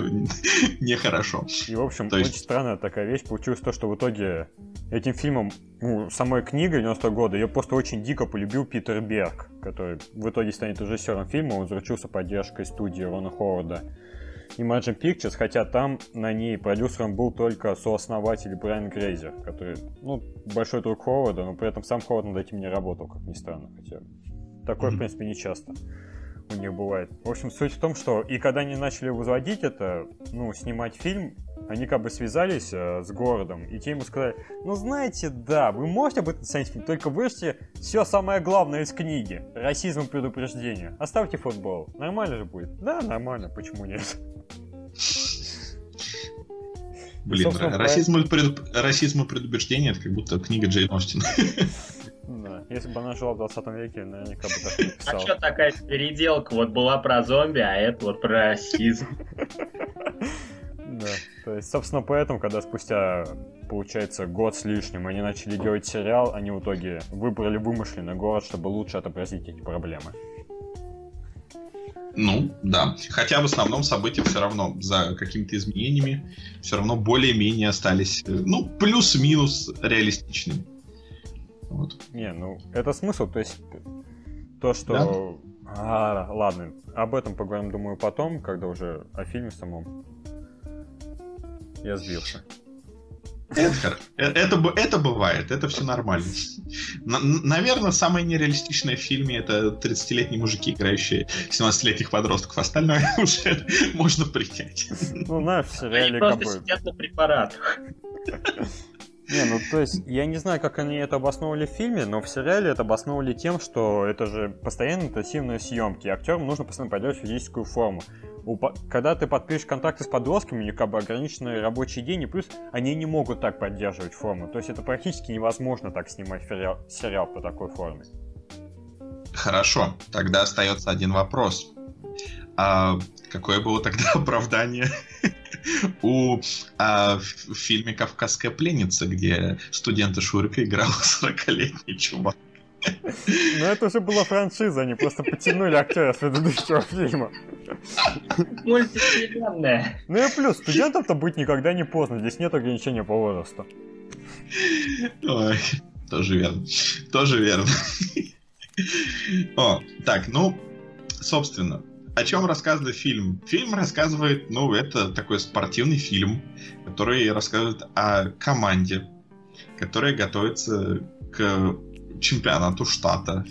нехорошо. И, в общем, То есть... очень странная такая вещь получилась то, что в итоге этим фильмом, ну, самой книгой 90 -го года, ее просто очень дико полюбил Питер Берг, который в итоге станет режиссером фильма, он заручился поддержкой студии Рона Ховарда. Imagine Pictures, хотя там на ней продюсером был только сооснователь Брайан Грейзер, который, ну, большой друг Ховарда, но при этом сам Ховард над этим не работал, как ни странно, хотя такое, mm-hmm. в принципе, не часто у них бывает. В общем, суть в том, что и когда они начали возводить это, ну, снимать фильм, они как бы связались э, с городом, и те ему сказали, ну, знаете, да, вы можете об этом снять фильм, только вырежьте все самое главное из книги. Расизм и предупреждение. Оставьте футбол. Нормально же будет? Да, нормально, почему нет? Блин, расизм, и пред... расизм и предубеждение это как будто книга Джейн Остин. (laughs) Да. Если бы она жила в 20 веке, наверняка бы так не писала. А что такая переделка? Вот была про зомби, а это вот про расизм. Да, то есть, собственно, поэтому, когда спустя, получается, год с лишним они начали делать сериал, они в итоге выбрали вымышленный город, чтобы лучше отобразить эти проблемы. Ну, да. Хотя в основном события все равно за какими-то изменениями все равно более-менее остались, э, ну, плюс-минус реалистичными. Вот. Не, ну, это смысл, то есть то, что... Да? А, ладно, об этом поговорим, думаю, потом, когда уже о фильме самом. Я сбился. Это, это, это бывает, это все нормально. наверное, самое нереалистичное в фильме это 30-летние мужики, играющие 17-летних подростков. Остальное (laughs) уже можно принять. Ну, знаешь, в сериале Они просто сидят на препаратах. Не, ну то есть, я не знаю, как они это обосновывали в фильме, но в сериале это обосновывали тем, что это же постоянно интенсивные съемки. Актерам нужно постоянно поддерживать физическую форму. Когда ты подпишешь контакты с подростками, у них как бы ограниченный рабочий день, и плюс они не могут так поддерживать форму. То есть это практически невозможно так снимать сериал, сериал по такой форме. Хорошо, тогда остается один вопрос. А какое было тогда (laughs) оправдание у а, в фильме «Кавказская пленница», где студента Шурика играл (laughs) 40-летний чувак. Ну это уже была франшиза, они просто потянули актера с предыдущего фильма. Мультивселенная. Ну и плюс, студентам-то быть никогда не поздно, здесь нет ограничения по возрасту. Ой, тоже верно. Тоже верно. О, так, ну, собственно, о чем рассказывает фильм? Фильм рассказывает, ну, это такой спортивный фильм, который рассказывает о команде, которая готовится к чемпионату штата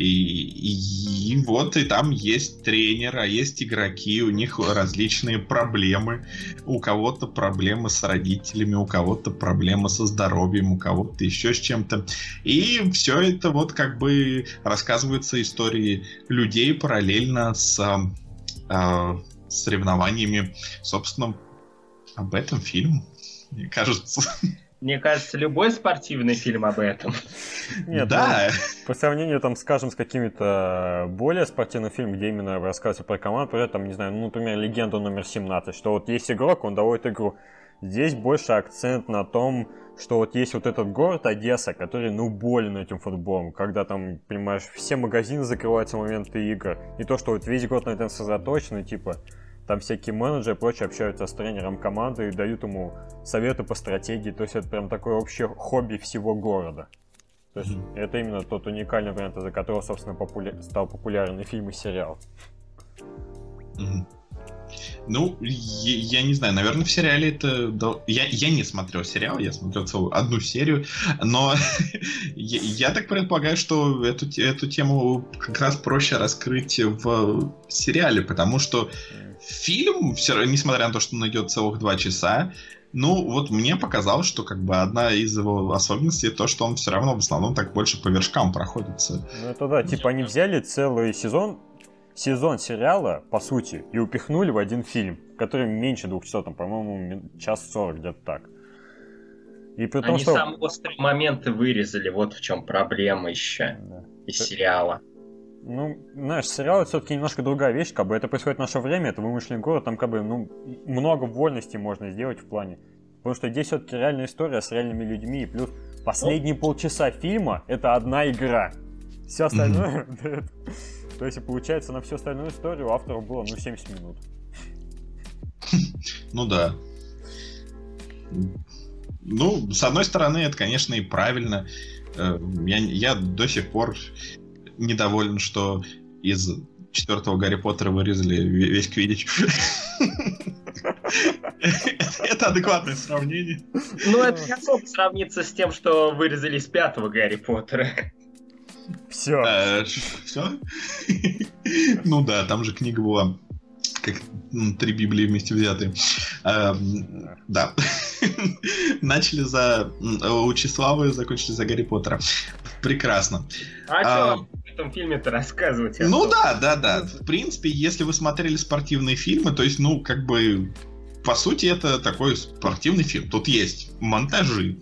и, и вот и там есть тренер, а есть игроки, у них различные проблемы. У кого-то проблемы с родителями, у кого-то проблемы со здоровьем, у кого-то еще с чем-то. И все это вот как бы рассказываются истории людей параллельно с э, соревнованиями. Собственно, об этом фильм, мне кажется. Мне кажется, любой спортивный фильм об этом. Нет, да. Ну, по сравнению, там, скажем, с какими-то более спортивными фильмами, где именно рассказывается про команду, например, там, не знаю, ну, например, легенда номер 17, что вот есть игрок, он доводит игру. Здесь больше акцент на том, что вот есть вот этот город Одесса, который, ну, болен этим футболом, когда там, понимаешь, все магазины закрываются в моменты игр, и то, что вот весь год на этом сосредоточено, типа, там всякие менеджеры и прочие общаются с тренером команды и дают ему советы по стратегии. То есть это прям такое общее хобби всего города. То есть mm-hmm. это именно тот уникальный вариант, из-за которого, собственно, популя... стал популярен и фильм, и сериал. Mm-hmm. Ну, я, я не знаю, наверное, в сериале это... Я, я не смотрел сериал, я смотрел целую одну серию, но (laughs) я, я так предполагаю, что эту, эту тему как раз проще раскрыть в сериале, потому что фильм, все, несмотря на то, что он идет целых два часа, Ну, вот мне показалось, что как бы одна из его особенностей то, что он все равно в основном так больше по вершкам проходится. Ну это да, типа они взяли целый сезон, сезон сериала, по сути, и упихнули в один фильм, который меньше двух часов, там, по-моему, час сорок, где-то так. И при том, Они что... самые острые моменты вырезали, вот в чем проблема еще да. из сериала. Ну, знаешь, сериал это все-таки немножко другая вещь, как бы это происходит в наше время, это вымышленный город, там как бы, ну, много вольности можно сделать в плане. Потому что здесь все-таки реальная история с реальными людьми, и плюс последние ну... полчаса фильма это одна игра. Все остальное... То есть, получается, на всю остальную историю у автора было, ну, 70 минут. (laughs) Ну да. Ну, с одной стороны, это, конечно, и правильно. Э, я, я до сих пор недоволен, что из четвертого Гарри Поттера вырезали весь Квидич. Это адекватное сравнение. Ну, это не особо сравниться с тем, что вырезали из пятого Гарри Поттера. Все. Э, Все? Ну да, там же книга была как три Библии вместе взятые. Да. Начали за Учеславы, закончили за Гарри Поттера. Прекрасно. А, а что этом фильме-то рассказывать? Ну да, да, да. В принципе, если вы смотрели спортивные фильмы, то есть, ну, как бы, по сути, это такой спортивный фильм. Тут есть монтажи,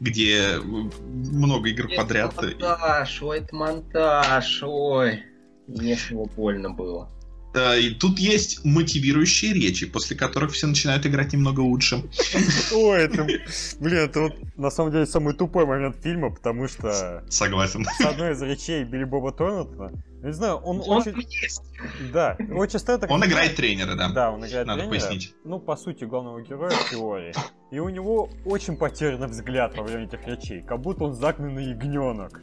где много игр это подряд. Монтаж, ой, это монтаж, ой. Мне его больно было. Э, и тут есть мотивирующие речи, после которых все начинают играть немного лучше. Ой, это, блин, это вот на самом деле самый тупой момент фильма, потому что... Согласен. С одной из речей Билли Боба Торнтона, не знаю, он, он очень... Есть. Да, очень странно. Он играет тренера, да. Да, он играет Надо тренера. пояснить. Ну, по сути, главного героя в теории. И у него очень потерянный взгляд во время этих речей, как будто он загнанный ягненок.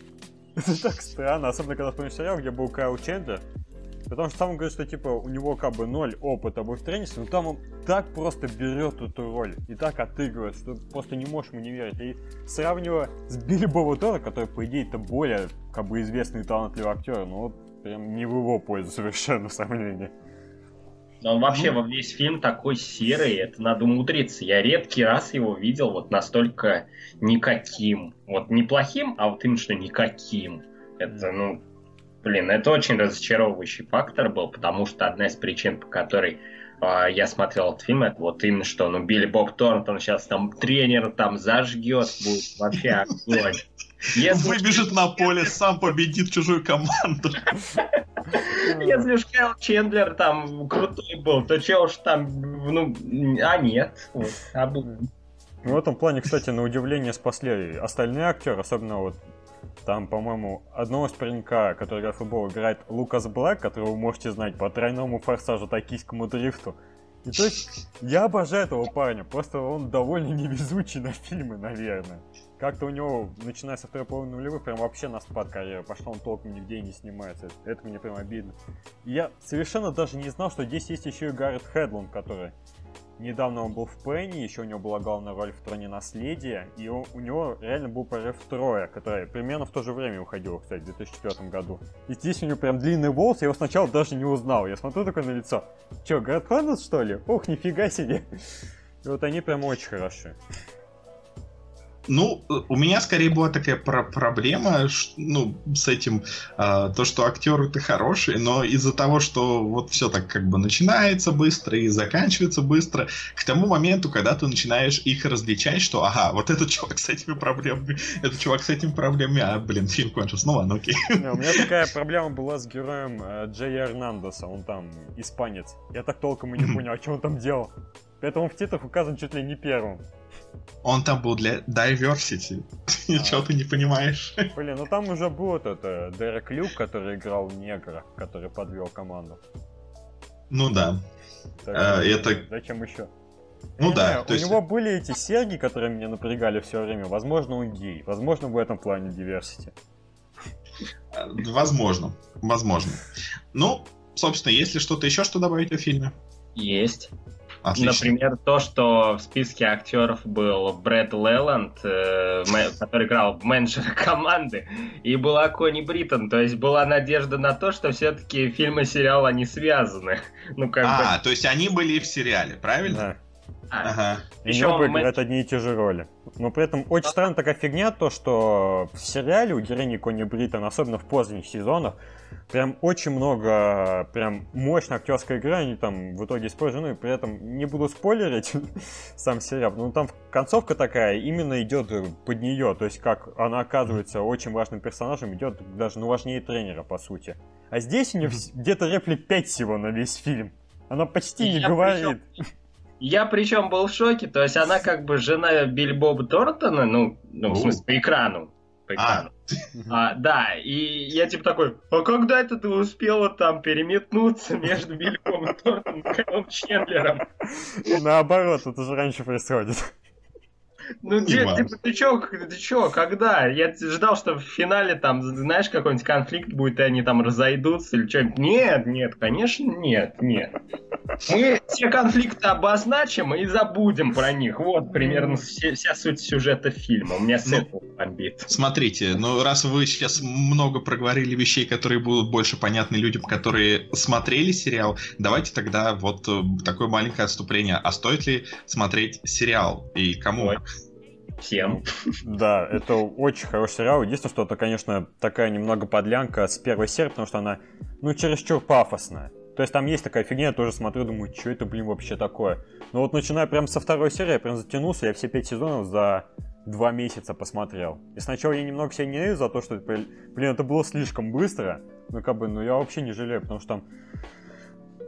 Это так странно, особенно когда вспомнишь сериал, где был Кайл Чендлер, Потому что там он говорит, что типа у него как бы ноль опыта в тренерстве, но там он так просто берет эту роль и так отыгрывает, что просто не можешь ему не верить. И сравнивая с Билли Боба Тора, который, по идее, это более как бы известный и талантливый актер, но вот прям не в его пользу совершенно сомнение. Но он вообще во весь фильм такой серый, это надо умудриться. Я редкий раз его видел вот настолько никаким. Вот не плохим, а вот именно что никаким. Это, ну, Блин, это очень разочаровывающий фактор был, потому что одна из причин, по которой э, я смотрел этот фильм, это вот именно что, ну, Билли Боб Торнтон сейчас там тренер там зажгет, будет вообще огонь. Если... Выбежит на поле, сам победит чужую команду. Если уж Кайл Чендлер там крутой был, то че уж там, ну, а нет. Вот, а ну, в этом плане, кстати, на удивление спасли остальные актеры, особенно вот там, по-моему, одного из паренька, который играет в футбол, играет Лукас Блэк, которого вы можете знать по тройному форсажу, токийскому дрифту. И то есть, я обожаю этого парня, просто он довольно невезучий на фильмы, наверное. Как-то у него, начиная со второй половины нулевых, прям вообще на спад карьеры пошла, он толком нигде не снимается. Это, мне прям обидно. И я совершенно даже не знал, что здесь есть еще и Гаррет Хедланд, который Недавно он был в Пенни, еще у него была главная роль в Троне Наследия, и он, у него реально был прорыв Троя, который примерно в то же время уходил, кстати, в 2004 году. И здесь у него прям длинный волос, я его сначала даже не узнал. Я смотрю такое на лицо. Че, Град что ли? Ох, нифига себе. И вот они прям очень хороши. Ну, у меня скорее была такая про проблема, ну, с этим, э, то, что актеры-то хорошие, но из-за того, что вот все так как бы начинается быстро и заканчивается быстро, к тому моменту, когда ты начинаешь их различать, что, ага, вот этот чувак с этими проблемами, этот чувак с этими проблемами, а, блин, фильм кончился, ну ладно, окей. Не, у меня такая проблема была с героем э, Джей Эрнандеса, он там испанец. Я так толком и не (laughs) понял, а что он там делал. Поэтому в титрах указан чуть ли не первым. Он там был для diversity. (laughs) Ничего ты не понимаешь. Блин, ну там уже был этот э, Дерек Люк, который играл негра, который подвел команду. Ну да. Так, а, это... Зачем еще? Ну да. у есть... него были эти серьги, которые меня напрягали все время. Возможно, он гей. Возможно, в этом плане diversity. Э, возможно. Возможно. Ну, собственно, есть ли что-то еще, что добавить о фильме? Есть. Отлично. Например, то, что в списке актеров был Брэд Леланд, э, который играл в менеджера команды, и была Кони Бриттон. То есть была надежда на то, что все-таки фильм и сериал, они связаны. (laughs) Ну, как а, бы... то есть они были в сериале, правильно? Ага. И Ещё оба мы- играют одни и те же роли. Но при этом очень странная такая фигня, то что в сериале у героини Кони Бриттон, особенно в поздних сезонах, прям очень много прям мощной актерской игры, они там в итоге используют, ну и при этом не буду спойлерить (laughs) сам сериал, но там концовка такая именно идет под нее, то есть как она оказывается очень важным персонажем, идет даже ну, важнее тренера, по сути. А здесь у нее где-то реплик 5 всего на весь фильм. Она почти не говорит. Я причем был в шоке, то есть она как бы жена Билли Боба Тортона, ну, ну в О. смысле, по экрану. А. А, да, и я типа такой, а когда это ты успела там переметнуться между Билли Бобом Тортоном и Кайлом Чендлером? Наоборот, это же раньше происходит. Ну, типа, ты чё, ты чё, когда? Я ждал, что в финале там, знаешь, какой-нибудь конфликт будет, и они там разойдутся или что-нибудь. Нет, нет, конечно, нет, нет. Мы все конфликты обозначим и забудем про них. Вот примерно все- вся суть сюжета фильма. У меня с Ну, этого бомбит. Смотрите, ну раз вы сейчас много проговорили вещей, которые будут больше понятны людям, которые смотрели сериал, давайте тогда вот э, такое маленькое отступление. А стоит ли смотреть сериал? И кому? Ой. Всем. Да, это очень хороший сериал. Единственное, что это, конечно, такая немного подлянка с первой серии, потому что она, ну, чересчур пафосная. То есть там есть такая фигня, я тоже смотрю, думаю, что это, блин, вообще такое. Но вот начиная прям со второй серии, я прям затянулся, я все пять сезонов за два месяца посмотрел. И сначала я немного себя ненавидел за то, что, блин, это было слишком быстро. Ну, как бы, ну, я вообще не жалею, потому что там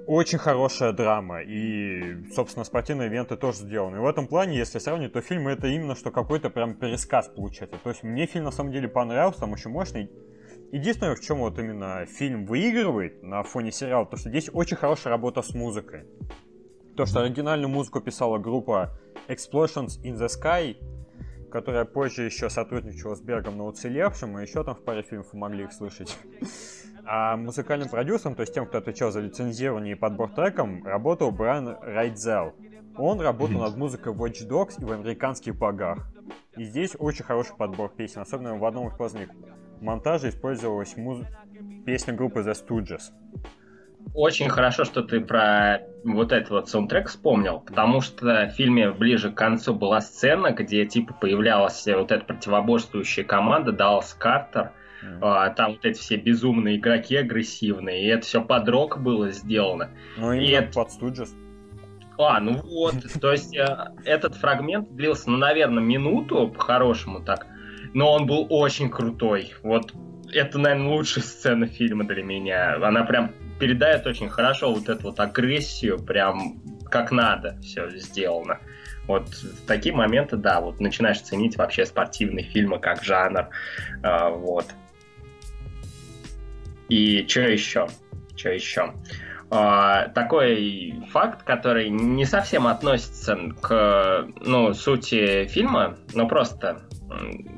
очень хорошая драма, и, собственно, спортивные ивенты тоже сделаны. И в этом плане, если сравнивать, то фильм это именно что какой-то прям пересказ получается. То есть мне фильм на самом деле понравился, там очень мощный. Единственное, в чем вот именно фильм выигрывает на фоне сериала, то что здесь очень хорошая работа с музыкой. То, что оригинальную музыку писала группа Explosions in the Sky, которая позже еще сотрудничала с Бергом на уцелевшем, и еще там в паре фильмов могли их слышать. А музыкальным продюсером, то есть тем, кто отвечал за лицензирование и подбор треком, работал Брайан Райдзел. Он работал Мгм. над музыкой Watch Dogs и в американских богах. И здесь очень хороший подбор песен, особенно в одном из поздних монтажей использовалась муз... песня группы The Stooges. Очень хорошо, что ты про вот этот вот саундтрек вспомнил, потому что в фильме ближе к концу была сцена, где типа появлялась вот эта противоборствующая команда Даллас Картер, А, там вот эти все безумные игроки агрессивные, и это все под рок было сделано. Ну, И это- под Stooges. А, ну вот, то есть э, этот фрагмент длился, ну, наверное, минуту, по-хорошему так, но он был очень крутой. Вот это, наверное, лучшая сцена фильма для меня. Она прям передает очень хорошо вот эту вот агрессию, прям как надо все сделано. Вот в такие моменты, да, вот начинаешь ценить вообще спортивные фильмы как жанр. А, вот. И что еще? Что еще? А, такой факт, который не совсем относится к ну, сути фильма, но просто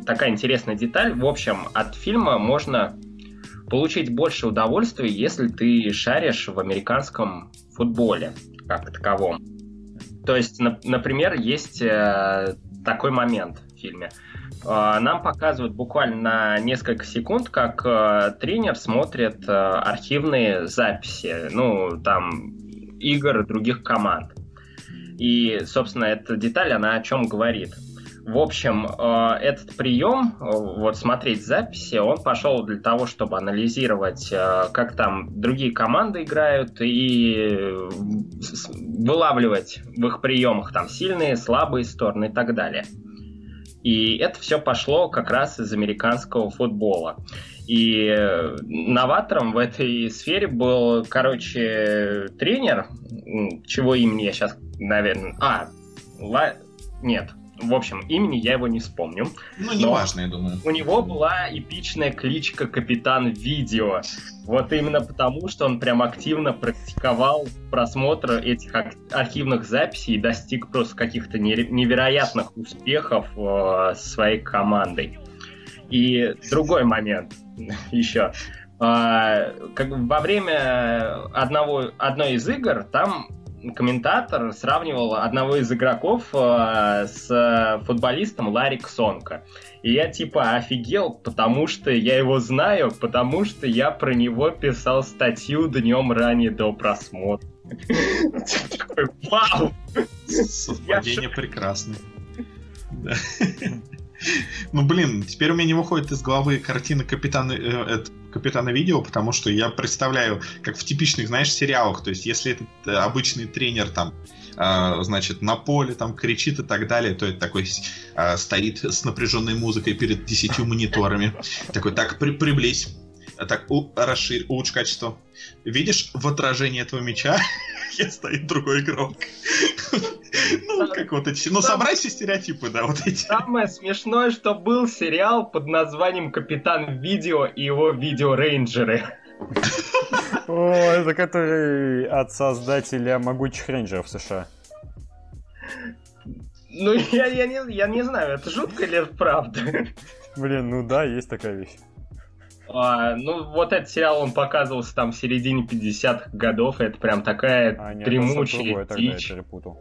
такая интересная деталь. В общем, от фильма можно получить больше удовольствия, если ты шаришь в американском футболе как таковом. То есть, на- например, есть э, такой момент в фильме. Нам показывают буквально на несколько секунд, как э, тренер смотрит э, архивные записи, ну, там, игр других команд. И, собственно, эта деталь, она о чем говорит. В общем, э, этот прием, вот смотреть записи, он пошел для того, чтобы анализировать, как там другие команды играют, и вылавливать в их приемах там сильные, слабые стороны и так далее. И это все пошло как раз из американского футбола. И э, новатором в этой сфере был, короче, тренер, чего имени я сейчас, наверное... А, Ла... нет. В общем, имени я его не вспомню. Ну, неважно, я думаю. У него была эпичная кличка Капитан Видео. Вот именно потому, что он прям активно практиковал просмотр этих архивных записей и достиг просто каких-то невероятных успехов э, своей командой. И другой момент (laughs) еще. А, как во время одного, одной из игр там комментатор сравнивал одного из игроков э, с футболистом Ларри Ксонко. И я типа офигел, потому что я его знаю, потому что я про него писал статью днем ранее до просмотра. (laughs) Такой, Вау! Совпадение прекрасное. (laughs) Ну, блин, теперь у меня не выходит из головы картина Капитана, э, Капитана Видео, потому что я представляю, как в типичных, знаешь, сериалах, то есть если этот э, обычный тренер там, э, значит, на поле там кричит и так далее, то это такой э, стоит с напряженной музыкой перед десятью мониторами, такой, так, при, приблизь, так, у, расширь, улучшь качество. Видишь в отражении этого мяча (laughs) стоит другой игрок. Ну, как вот эти... Ну, собрай все стереотипы, да, вот эти. Самое смешное, что был сериал под названием «Капитан Видео» и его «Видео-рейнджеры». О, это который от создателя «Могучих рейнджеров» США. Ну, я, я, не, я не знаю, это жутко или это правда? Блин, ну да, есть такая вещь. А, ну, вот этот сериал, он показывался там в середине 50-х годов, и это прям такая а, нет, дремучая дичь. Я перепутал.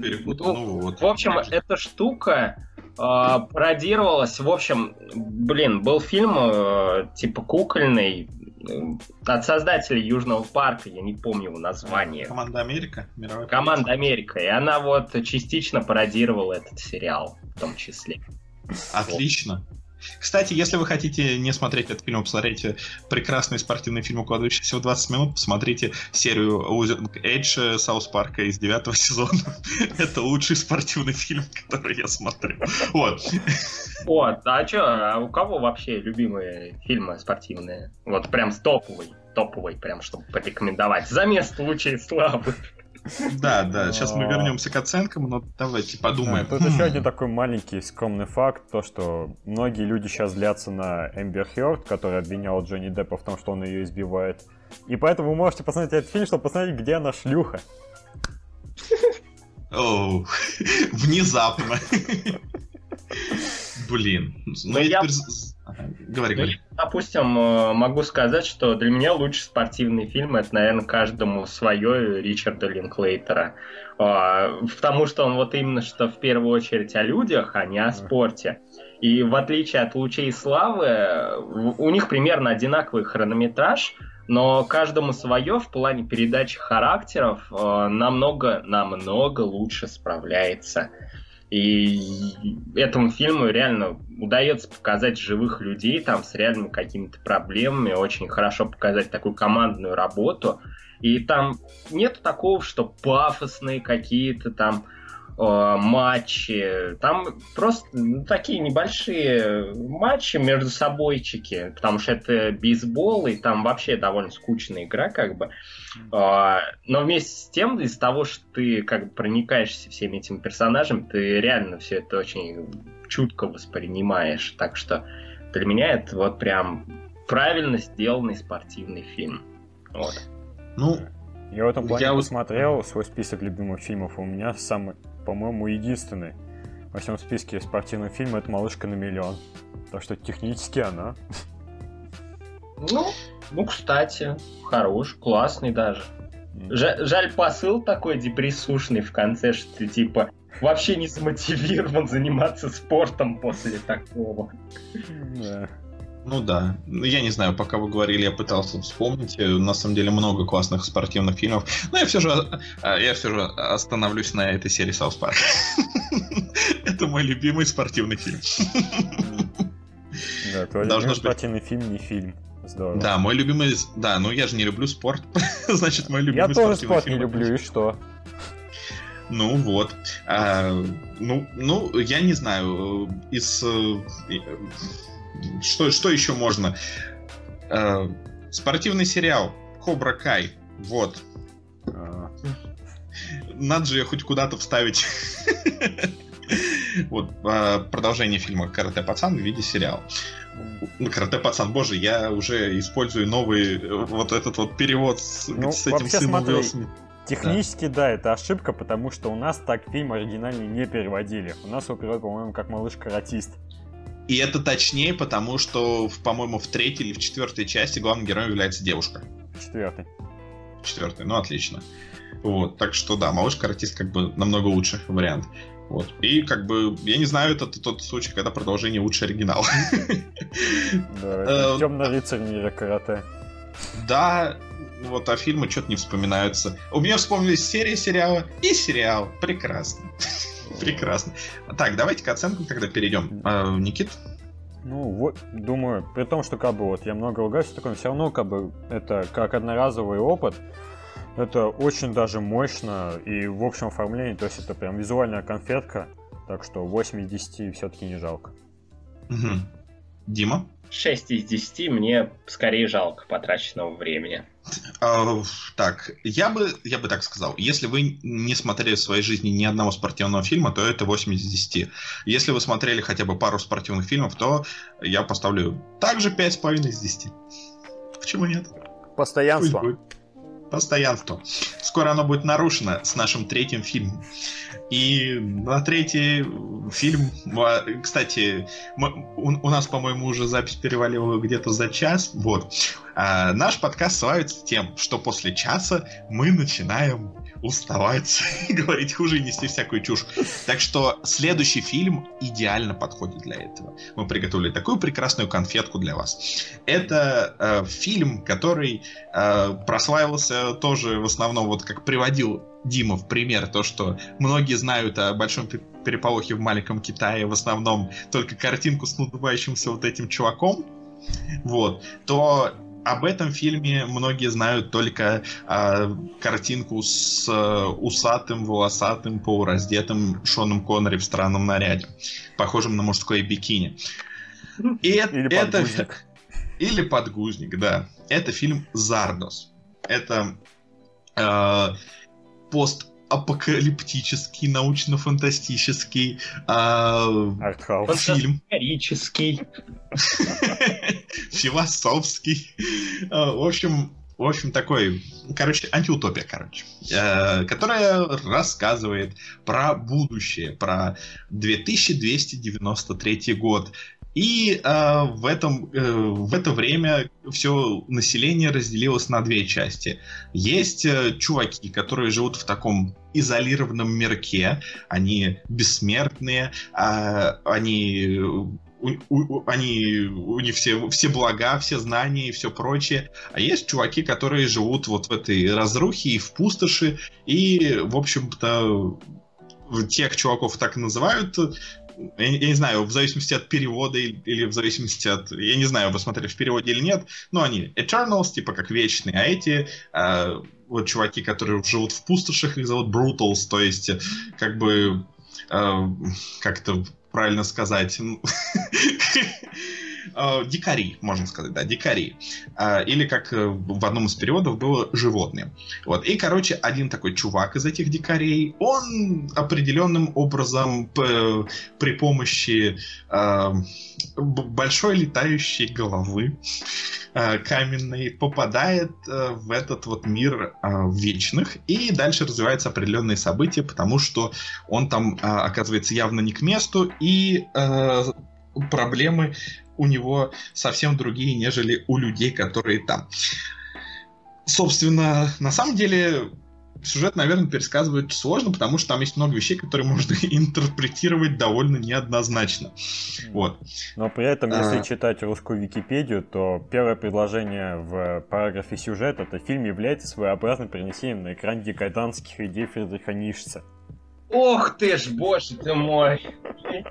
Перепутал, ну, ну вот. В общем, эта штука э, пародировалась, в общем, блин, был фильм э, типа кукольный, э, от создателей Южного парка, я не помню его название. Команда Америка? Мировая Команда Америка. И она вот частично пародировала этот сериал в том числе. Отлично. Кстати, если вы хотите не смотреть этот фильм, посмотрите прекрасный спортивный фильм, укладывающийся в 20 минут, посмотрите серию Edge Саус Парка из девятого сезона. (laughs) Это лучший спортивный фильм, который я смотрю. Вот. Вот, а что, а у кого вообще любимые фильмы спортивные? Вот прям топовый, топовый, прям чтобы порекомендовать. За место лучшей славы. Да, да, сейчас мы вернемся к оценкам, но давайте подумаем. Тут еще один такой маленький скромный факт, то что многие люди сейчас злятся на Эмбер Хёрд, который обвинял Джонни Деппа в том, что он ее избивает. И поэтому вы можете посмотреть этот фильм, чтобы посмотреть, где она шлюха. Оу, (laughs) внезапно. (laughs) Блин. Ну, я... Говори, ну, говори. Допустим, э, могу сказать, что для меня лучший спортивный фильм это, наверное, каждому свое Ричарда Линклейтера. А, потому что он вот именно что в первую очередь о людях, а не о спорте. И в отличие от «Лучей славы», у них примерно одинаковый хронометраж, но каждому свое в плане передачи характеров э, намного, намного лучше справляется. И этому фильму реально удается показать живых людей там с реальными какими-то проблемами, очень хорошо показать такую командную работу. И там нет такого, что пафосные какие-то там Э, матчи. Там просто ну, такие небольшие матчи между собойчики, потому что это бейсбол, и там вообще довольно скучная игра, как бы. Э, но вместе с тем, из-за того, что ты как бы проникаешься всеми этими персонажами, ты реально все это очень чутко воспринимаешь. Так что для меня это вот прям правильно сделанный спортивный фильм. Вот. Ну, я в этом плане я посмотрел свой список любимых фильмов, у меня самый по-моему, единственный во всем списке спортивных фильмов это «Малышка на миллион». Так что технически она. Ну, ну, кстати, хорош, классный даже. Жаль, жаль посыл такой депрессушный в конце, что ты типа вообще не замотивирован (laughs) заниматься спортом после такого. Да. Ну да. Ну, я не знаю, пока вы говорили, я пытался вспомнить. Э, на самом деле много классных спортивных фильмов. Но я все же, э, я все же остановлюсь на этой серии South Park. (laughs) Это мой любимый спортивный фильм. Да, твой любимый спортивный фильм не фильм. Здорово. Да, мой любимый... Да, ну я же не люблю спорт. (laughs) Значит, мой любимый Я тоже спорт не люблю, и что? Ну вот. А, ну, ну, я не знаю. Из что, что еще можно? Э, спортивный сериал Кобра Кай. Вот. Э, надо же ее хоть куда-то вставить. (laughs) Вот, э, продолжение фильма «Карате пацан» в виде сериала. Ну, «Карате пацан», боже, я уже использую новый вот этот вот перевод с, ну, с этим сыном Технически, да. да, это ошибка, потому что у нас так фильм оригинальный не переводили. У нас его переводил, по-моему, как «Малыш-каратист». И это точнее, потому что, по-моему, в третьей или в четвертой части главным героем является девушка. Четвертый. Четвертый, ну отлично. Вот, так что да, малыш-каратист как бы намного лучше вариант. Вот. И как бы, я не знаю, это тот случай, когда продолжение лучше оригинала. Да, э, темный рыцарь мира карате. Да, вот, а фильмы что-то не вспоминаются. У меня вспомнились серия сериала и сериал. Прекрасно. Прекрасно. Так, давайте к оценкам тогда перейдем. А, Никит? Ну, вот, думаю, при том, что как бы вот я много ругаюсь, такое, все равно как бы это как одноразовый опыт, это очень даже мощно и в общем оформлении, то есть это прям визуальная конфетка, так что 8 из 10 все-таки не жалко. Угу. Дима? 6 из 10 мне скорее жалко потраченного времени. А, так, я бы, я бы так сказал. Если вы не смотрели в своей жизни ни одного спортивного фильма, то это 8 из 10. Если вы смотрели хотя бы пару спортивных фильмов, то я поставлю также 5,5 из 10. Почему нет? Постоянство. Пусть будет. Постоянство. Скоро оно будет нарушено с нашим третьим фильмом. И на третий фильм, а, кстати, мы, у, у нас, по-моему, уже запись перевалила где-то за час. Вот. А, наш подкаст славится тем, что после часа мы начинаем уставать, (laughs) говорить хуже и нести всякую чушь. Так что следующий фильм идеально подходит для этого. Мы приготовили такую прекрасную конфетку для вас. Это э, фильм, который э, прославился тоже в основном, вот как приводил Дима в пример, то, что многие знают о большом переполохе в маленьком Китае, в основном только картинку с надувающимся вот этим чуваком, вот, то об этом фильме многие знают только э, картинку с э, усатым, волосатым, полураздетым Шоном Коннери в странном наряде, похожим на мужское бикини. И Или это... подгузник. (laughs) Или подгузник, да. Это фильм «Зардос». Это э, пост апокалиптический, научно-фантастический э, фильм. Исторический. (laughs) Философский. А, в общем, в общем, такой, короче, антиутопия, короче, э, которая рассказывает про будущее, про 2293 год, и э, в, этом, э, в это время все население разделилось на две части. Есть э, чуваки, которые живут в таком изолированном мирке, они бессмертные, э, они у, у, они, у них все, все блага, все знания и все прочее. А есть чуваки, которые живут вот в этой разрухе и в пустоши, и, в общем-то, тех чуваков так называют, я, я не знаю, в зависимости от перевода или, или в зависимости от... Я не знаю, вы смотрели в переводе или нет, но они Eternals, типа как вечные, а эти... Э, вот чуваки, которые живут в пустошах, их зовут Brutals, то есть как бы... Э, как-то правильно сказать... (laughs) э, дикари, можно сказать, да, дикари. Э, или как э, в одном из переводов было животные. Вот. И, короче, один такой чувак из этих дикарей, он определенным образом при помощи большой летающей головы каменной попадает в этот вот мир вечных, и дальше развиваются определенные события, потому что он там оказывается явно не к месту, и проблемы у него совсем другие, нежели у людей, которые там. Собственно, на самом деле сюжет, наверное, пересказывать сложно, потому что там есть много вещей, которые (laughs) можно интерпретировать довольно неоднозначно. Вот. Но при этом, если а... читать русскую Википедию, то первое предложение в параграфе сюжета это фильм является своеобразным перенесением на экран декаданских идей Фридриха Ницше. Ох ты ж, боже ты мой.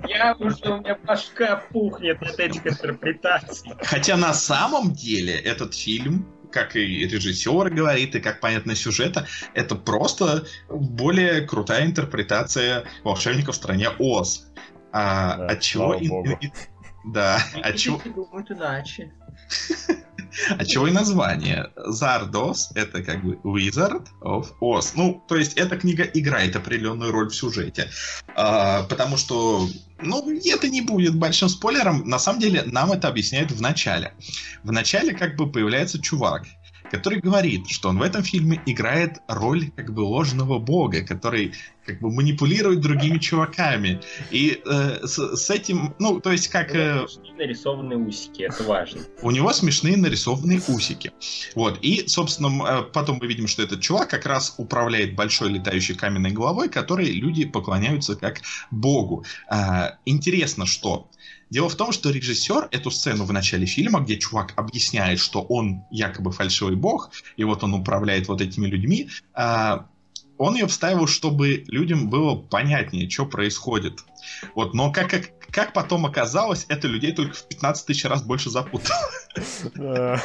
Я уже, у меня башка пухнет от этих интерпретаций. Хотя на самом деле этот фильм как и режиссер говорит, и как понятно сюжета, это просто более крутая интерпретация волшебника в стране Оз. А, да, от чего... И, да, от чего... думают иначе. А чего и название. Зардос — это как бы Wizard of Oz. Ну, то есть эта книга играет определенную роль в сюжете. А, потому что, ну, это не будет большим спойлером. На самом деле, нам это объясняют в начале. В начале как бы появляется чувак, который говорит, что он в этом фильме играет роль как бы ложного бога, который как бы манипулирует другими чуваками. И э, с, с этим, ну, то есть как... Э, нарисованные усики, это важно. У него смешные нарисованные усики. Вот, и, собственно, э, потом мы видим, что этот чувак как раз управляет большой летающей каменной головой, которой люди поклоняются как богу. Э, интересно, что Дело в том, что режиссер эту сцену в начале фильма, где чувак объясняет, что он якобы фальшивый бог, и вот он управляет вот этими людьми, а, он ее вставил, чтобы людям было понятнее, что происходит. Вот, но как, как, как потом оказалось, это людей только в 15 тысяч раз больше запутало. (laughs)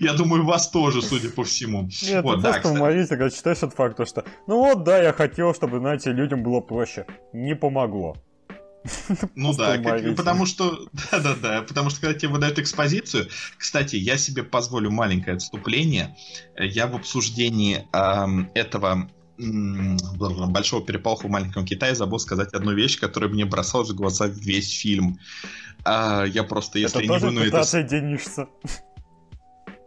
Я думаю, вас тоже, судя по всему. Нет, вот, да, просто уморительно, когда читаешь этот факт, то что, ну вот, да, я хотел, чтобы, знаете, людям было проще. Не помогло. (laughs) Ну да, как, потому что, (laughs) да-да-да, потому что когда тебе выдают экспозицию, кстати, я себе позволю маленькое отступление, я в обсуждении э, этого большого переполоха в маленьком Китае забыл сказать одну вещь, которая мне бросалась в глаза весь фильм. А, я просто, если это не выну это... денешься.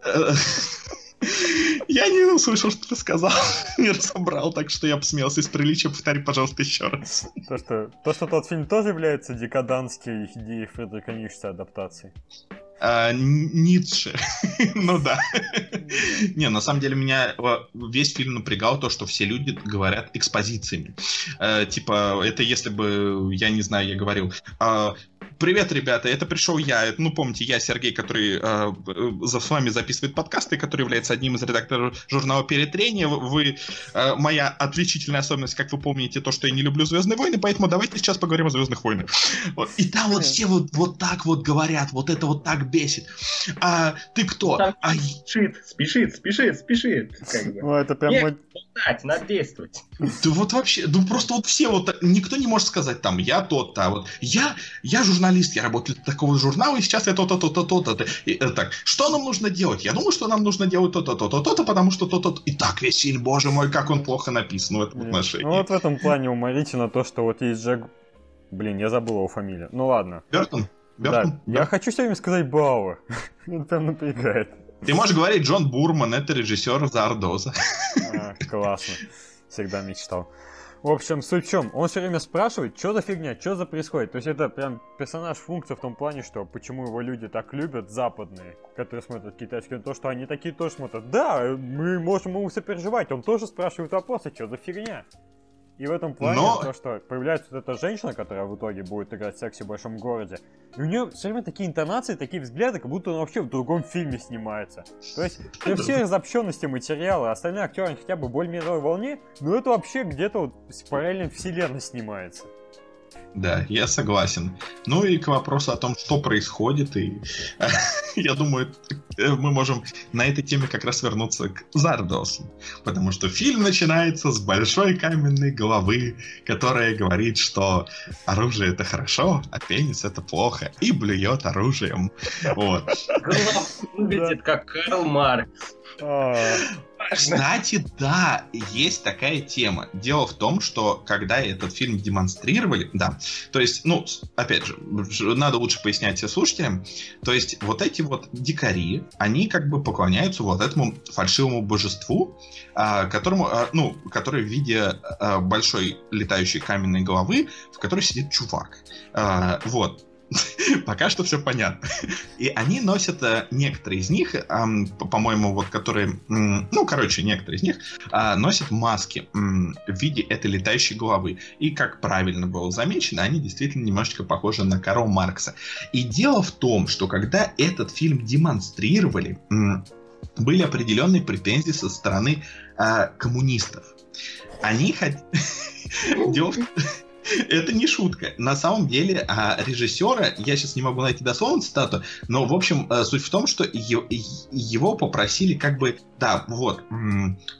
(laughs) Я не услышал, что ты сказал, (laughs) не разобрал, так что я посмеялся из приличия. Повтори, пожалуйста, еще раз. То, что, то, что тот фильм тоже является декаданской идеей Фредерика Ницше адаптацией. А, Ницше. (laughs) ну да. Не, на самом деле меня весь фильм напрягал то, что все люди говорят экспозициями. Э, типа, это если бы, я не знаю, я говорил, а, Привет, ребята, это пришел я. Ну, помните, я Сергей, который э, за с вами записывает подкасты, который является одним из редакторов журнала Перетрения. Вы э, моя отличительная особенность, как вы помните, то, что я не люблю Звездные войны, поэтому давайте сейчас поговорим о Звездных войнах. Вот. И там вот все вот, вот так вот говорят, вот это вот так бесит. А ты кто? Там а... Спешит, спешит, спешит, спешит. Как бы. Ну, это прям... Нет, ждать, надо действовать. Да вот вообще, ну просто вот все вот, никто не может сказать там, я тот-то, а вот я, я журналист, я работаю для такого журнала, и сейчас я то-то, то-то, то-то. Э, так, что нам нужно делать? Я думаю, что нам нужно делать то-то, то-то, то-то, потому что то-то... И так весь фильм, боже мой, как он плохо написан в этом отношении. Ну вот в этом плане уморительно то, что вот есть Джек... Блин, я забыл его фамилию. Ну ладно. Бертон? Бертон? Да, я хочу все время сказать Бауэр. (laughs) Это прям напрягает. Ты можешь говорить Джон Бурман, это режиссер Зардоза. Классно. Всегда мечтал. В общем, суть в чем? Он все время спрашивает, что за фигня, что за происходит. То есть это прям персонаж функция в том плане, что почему его люди так любят, западные, которые смотрят китайские, то, что они такие тоже смотрят. Да, мы можем ему сопереживать, он тоже спрашивает вопросы, что за фигня. И в этом плане Но... то, что появляется вот эта женщина, которая в итоге будет играть секси в большом городе, и у нее все время такие интонации, такие взгляды, как будто она вообще в другом фильме снимается. То есть при всей разобщенности материала, остальные актеры хотя бы более мировой волне, но это вообще где-то вот в параллельной вселенной снимается. Да, я согласен. Ну и к вопросу о том, что происходит, и (laughs) я думаю, мы можем на этой теме как раз вернуться к Зардосу, потому что фильм начинается с большой каменной головы, которая говорит, что оружие это хорошо, а пенис это плохо, и блюет оружием. Вот. (laughs) Выглядит как Карл Маркс. А. Кстати, да, есть такая тема. Дело в том, что когда этот фильм демонстрировали, да, то есть, ну, опять же, надо лучше пояснять слушателям, то есть вот эти вот дикари, они как бы поклоняются вот этому фальшивому божеству, а, которому, а, ну, который в виде а, большой летающей каменной головы, в которой сидит чувак. Вот. (laughs) Пока что все понятно. И они носят, э, некоторые из них, по-моему, вот которые, ну, короче, некоторые из них а, носят маски в виде этой летающей головы. И, как правильно было замечено, они действительно немножечко похожи на Карл Маркса. И дело в том, что когда этот фильм демонстрировали, были определенные претензии со стороны а, коммунистов. Они хотели... (laughs) (laughs) Это не шутка. На самом деле, а, режиссера, я сейчас не могу найти дословно цитату, но, в общем, э, суть в том, что его попросили как бы, да, вот,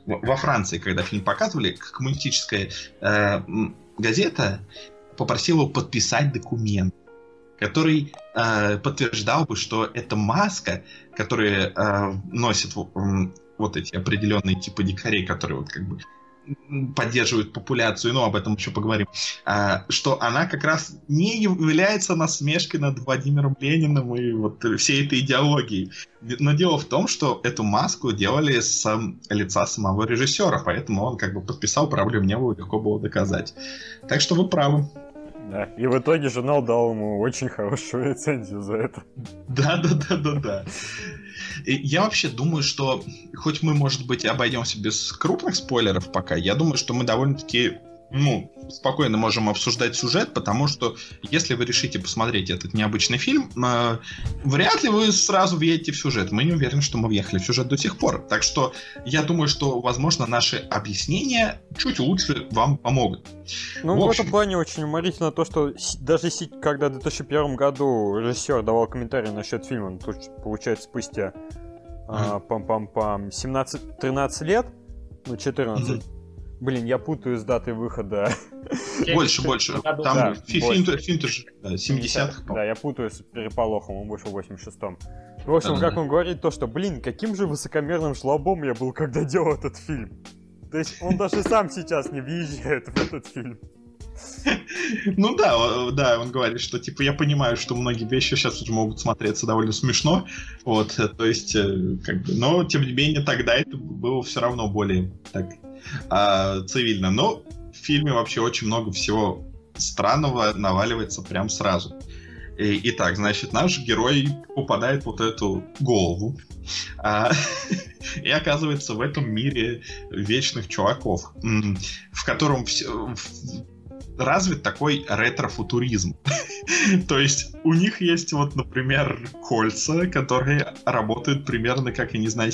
во Франции, когда фильм показывали, коммунистическая э, газета попросила его подписать документ, который э, подтверждал бы, что эта маска, которую носят вот эти определенные типы дикарей, которые вот как бы поддерживают популяцию, ну, об этом еще поговорим, а, что она как раз не является насмешкой над Владимиром Лениным и вот всей этой идеологией. Но дело в том, что эту маску делали с лица самого режиссера, поэтому он как бы подписал, проблем не было, легко было доказать. Так что вы правы. Да, и в итоге журнал дал ему очень хорошую рецензию за это. Да, да, да, да, да. Я вообще думаю, что хоть мы, может быть, обойдемся без крупных спойлеров пока, я думаю, что мы довольно-таки ну, спокойно можем обсуждать сюжет, потому что если вы решите посмотреть этот необычный фильм, э, вряд ли вы сразу въедете в сюжет. Мы не уверены, что мы въехали в сюжет до сих пор. Так что я думаю, что, возможно, наши объяснения чуть лучше вам помогут. Ну, в, в этом плане очень уморительно то, что даже когда в 2001 году режиссер давал комментарий насчет фильма, ну, тут, получается, спустя а, пам-пам-пам, 17-13 лет, ну, 14, mm-hmm. Блин, я путаю с датой выхода. Больше, больше. Там да, фильм, фильм тоже 70-х. Да, я путаю с переполохом, он вышел в 86-м. В общем, как он говорит, то, что, блин, каким же высокомерным жлобом я был, когда делал этот фильм. То есть он даже сам сейчас не въезжает в этот фильм. (laughs) Ну да, да, он говорит, что типа я понимаю, что многие вещи сейчас уже могут смотреться довольно смешно, вот, то есть, э, как бы, но тем не менее тогда это было все равно более так а, цивильно. Но в фильме вообще очень много всего странного наваливается прям сразу. И, итак, значит, наш герой попадает в вот эту голову а, (laughs) и оказывается в этом мире вечных чуваков, в котором все, развит такой ретро-футуризм. (laughs) То есть у них есть вот, например, кольца, которые работают примерно как, я не знаю,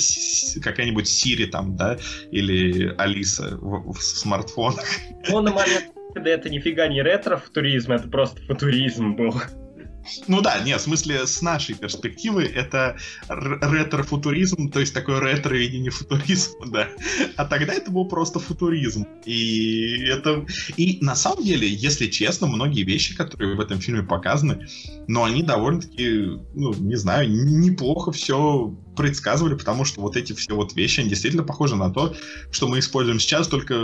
какая-нибудь Siri там, да, или Алиса в, смартфонах. Ну, на момент, когда это нифига не ретро-футуризм, это просто футуризм был. Ну да, нет, в смысле, с нашей перспективы это ретро-футуризм, то есть такой ретро-видение футуризма, да. А тогда это был просто футуризм. И это... И на самом деле, если честно, многие вещи, которые в этом фильме показаны, но они довольно-таки, ну, не знаю, неплохо все предсказывали, потому что вот эти все вот вещи, они действительно похожи на то, что мы используем сейчас, только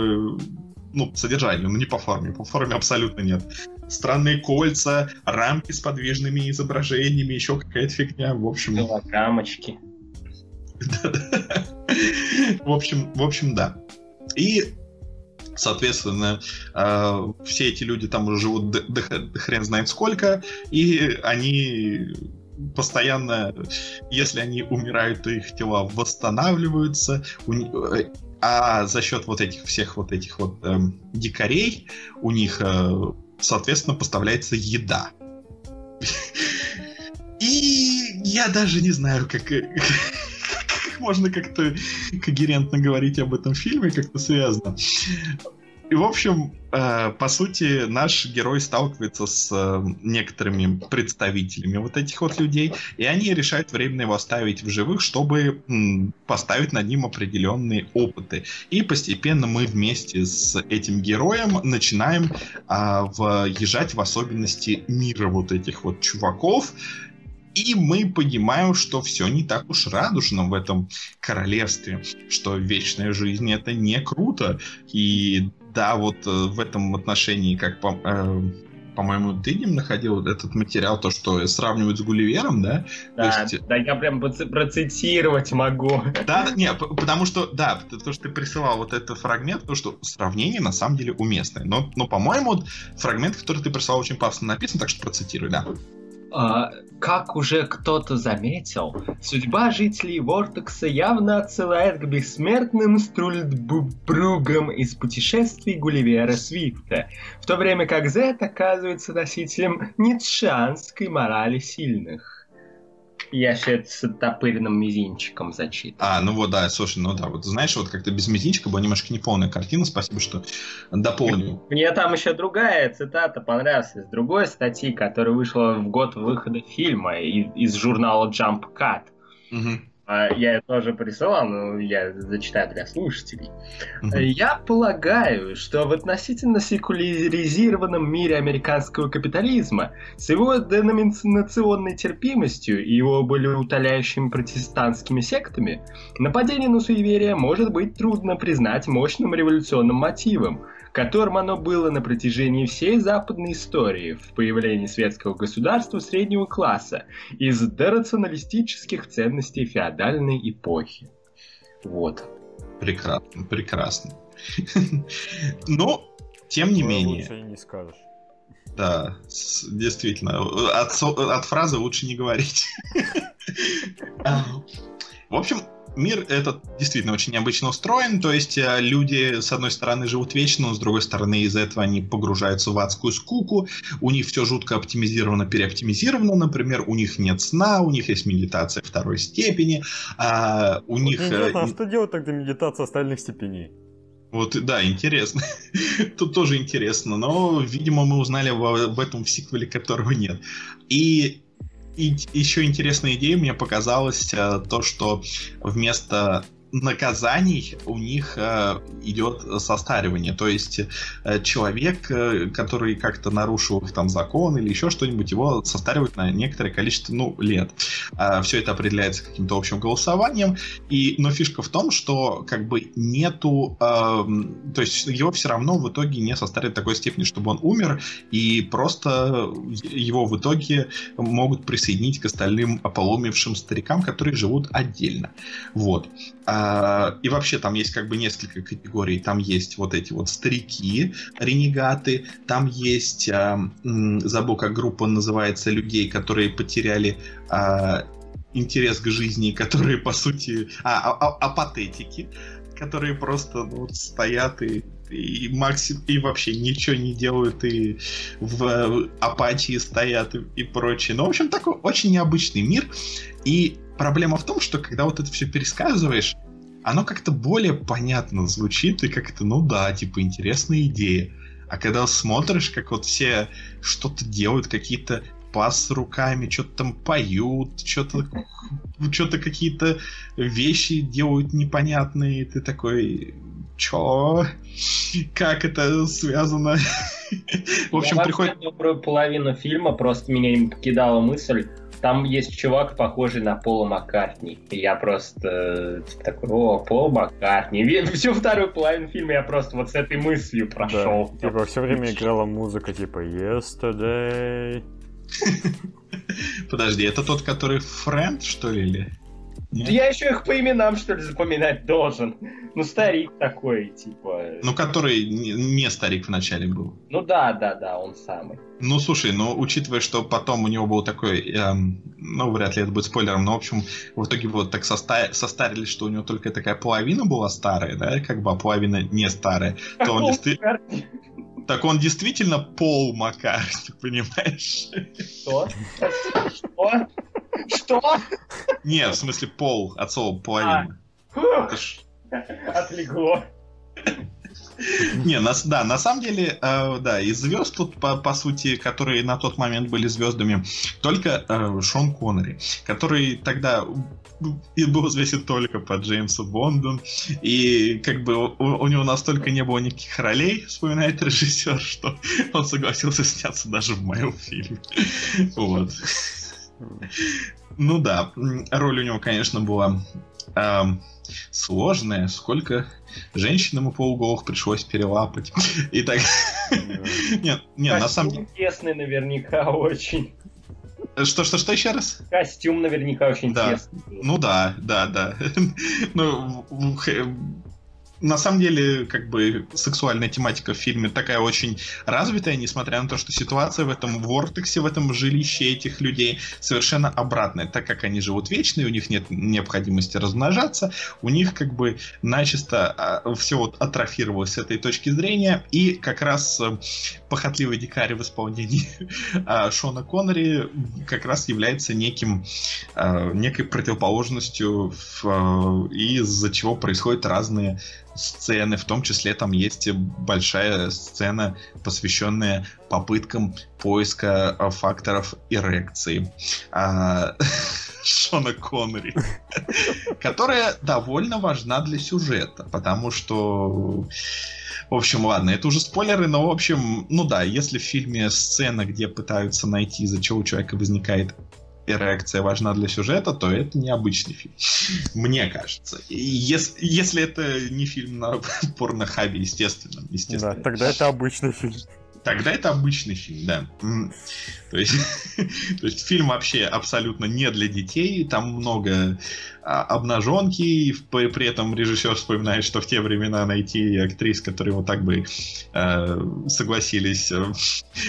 ну, содержанию, но не по форме. По форме абсолютно нет. Странные кольца, рамки с подвижными изображениями, еще какая-то фигня. В общем... Голограммочки. (laughs) В общем, в общем, да. И Соответственно, э, все эти люди там уже живут до, до хрен знает сколько, и они постоянно, если они умирают, то их тела восстанавливаются. Э, а за счет вот этих всех вот этих вот эм, дикарей у них, э, соответственно, поставляется еда. И я даже не знаю, как, можно как-то когерентно говорить об этом фильме, как-то связано. И, в общем, э, по сути, наш герой сталкивается с э, некоторыми представителями вот этих вот людей, и они решают временно его оставить в живых, чтобы м, поставить над ним определенные опыты. И постепенно мы вместе с этим героем начинаем э, въезжать в особенности мира вот этих вот чуваков, и мы понимаем, что все не так уж радужно в этом королевстве, что вечная жизнь это не круто. И да, вот э, в этом отношении, как по, э, по-моему, ты не находил этот материал, то, что сравнивают с Гулливером, да? Да, есть... да я прям процитировать могу. Да, не, потому что, да, то, что ты присылал вот этот фрагмент, то, что сравнение на самом деле уместное. Но, но по-моему, вот фрагмент, который ты прислал, очень пафосно написан, так что процитируй, да. А, как уже кто-то заметил, судьба жителей Вортекса явно отсылает к бессмертным Струльдбругам из путешествий Гулливера Свифта, в то время как Зет оказывается носителем ницшанской морали сильных. Я все это с оттопыренным мизинчиком зачитываю. А, ну вот, да, слушай, ну да, вот знаешь, вот как-то без мизинчика была немножко неполная картина, спасибо, что дополнил. (laughs) Мне там еще другая цитата понравилась из другой статьи, которая вышла в год выхода фильма из, из журнала Jump Cut. Угу. А, я тоже присылал, но я зачитаю для слушателей. Mm-hmm. Я полагаю, что в относительно секуляризированном мире американского капитализма с его деноминационной терпимостью и его более утоляющими протестантскими сектами нападение на суеверие может быть трудно признать мощным революционным мотивом – которым оно было на протяжении всей западной истории в появлении светского государства среднего класса из дерационалистических ценностей феодальной эпохи. Вот. Прекрасно, прекрасно. (laughs) Но, тем не менее... Лучше не скажешь. Да, действительно. От, от фразы лучше не говорить. (laughs) А, в общем, мир этот действительно очень необычно устроен, то есть э, люди, с одной стороны, живут вечно, но с другой стороны, из-за этого они погружаются в адскую скуку, у них все жутко оптимизировано, переоптимизировано, например, у них нет сна, у них есть медитация второй степени, а у Вот них... э, интересно, а что делать тогда медитация остальных степеней? Вот, да, интересно. (laughs) Тут тоже интересно, но, видимо, мы узнали об этом в сиквеле, которого нет. И, и еще интересная идея мне показалась э, то, что вместо наказаний у них э, идет состаривание. То есть э, человек, э, который как-то нарушил их там закон или еще что-нибудь, его состаривают на некоторое количество ну, лет. А, все это определяется каким-то общим голосованием. И, но фишка в том, что как бы нету... эм, то есть его все равно в итоге не состарят такой степени, чтобы он умер, и просто его в итоге могут присоединить к остальным ополомившим старикам, которые живут отдельно. Вот. А, и вообще там есть как бы несколько категорий. Там есть вот эти вот старики, ренегаты, там есть, а, забыл, как группа называется, людей, которые потеряли а, интерес к жизни, которые, по сути, а, апатетики, которые просто ну, вот стоят и и максим и вообще ничего не делают и в апатии стоят и, и прочее. Ну, в общем, такой очень необычный мир. И проблема в том, что когда вот это все пересказываешь, оно как-то более понятно звучит, и как-то, ну да, типа, интересная идея. А когда смотришь, как вот все что-то делают, какие-то пас руками, что-то там поют, что-то что-то какие-то вещи делают непонятные, ты такой, чё? Как это связано? (laughs) В общем, приходит... половину фильма просто меня не покидала мысль. Там есть чувак, похожий на Пола Маккартни. И я просто э, такой, о, Пол Маккартни. (laughs) Всю вторую половину фильма я просто вот с этой мыслью прошел. Да, типа все время играла музыка типа Yesterday. (laughs) Подожди, это тот, который Френд, что ли? или? Да я еще их по именам, что ли, запоминать должен. Ну, старик такой, типа... Ну, который не, старик в начале был. Ну да, да, да, он самый. Ну, слушай, ну, учитывая, что потом у него был такой, эм, ну, вряд ли это будет спойлером, но, в общем, в итоге вот так соста- состарились, что у него только такая половина была старая, да, как бы, а половина не старая, то он, так он действительно Пол Маккартни, (laughs) понимаешь? Что? Что? Что? Не, в смысле Пол, от слова половина. Ж- Отлегло. Не, на, да, на самом деле, э, да, из звезд тут, по, по сути, которые на тот момент были звездами, только э, Шон Коннери, который тогда и был известен только по Джеймсу Бонду, и как бы у, у него настолько не было никаких ролей, вспоминает режиссер, что он согласился сняться даже в моем фильме. Вот. Ну да, роль у него, конечно, была эм, сложная. Сколько женщинам и полуголых пришлось перелапать. И так... (laughs) Нет, нет, на самом деле... Костюм тесный наверняка очень. Что-что-что еще раз? Костюм наверняка очень Да. тесный. Ну да, да, да. (laughs) Ну, на самом деле, как бы сексуальная тематика в фильме такая очень развитая, несмотря на то, что ситуация в этом вортексе, в этом жилище этих людей совершенно обратная. Так как они живут вечно, и у них нет необходимости размножаться, у них как бы начисто все вот атрофировалось с этой точки зрения, и как раз э, похотливый дикарь в исполнении (laughs) а, Шона Коннери как раз является неким э, некой противоположностью, э, из-за чего происходят разные сцены, в том числе там есть большая сцена, посвященная попыткам поиска э, факторов эрекции. А, (laughs) Шона Коннери, (laughs) которая довольно важна для сюжета, потому что в общем, ладно, это уже спойлеры, но, в общем, ну да, если в фильме сцена, где пытаются найти, из-за чего у человека возникает эрекция важна для сюжета, то это необычный фильм. (laughs) Мне кажется. Если, если это не фильм на (laughs) порнохабе, естественно. Да, естественно. тогда это обычный фильм. Тогда это обычный фильм, да. То есть, (laughs) то есть фильм вообще абсолютно не для детей, там много а, обнаженки, и при, этом режиссер вспоминает, что в те времена найти актрис, которые вот так бы э, согласились э,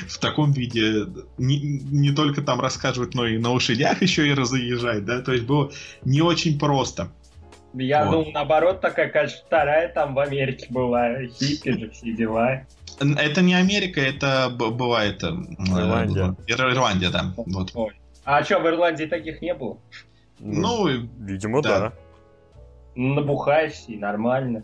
в таком виде, не, не только там рассказывать, но и на лошадях еще и разъезжать, да, то есть было не очень просто. Я Вот. думал, наоборот, такая, конечно, вторая там в Америке была. Хиппи же, все дела. Это не Америка, это бывает... э, Ирландия. Ир- Ирландия, да. Вот. Ой. А что, в Ирландии таких не было? Ну, Ну, видимо, да. да. Набухаешься и нормально.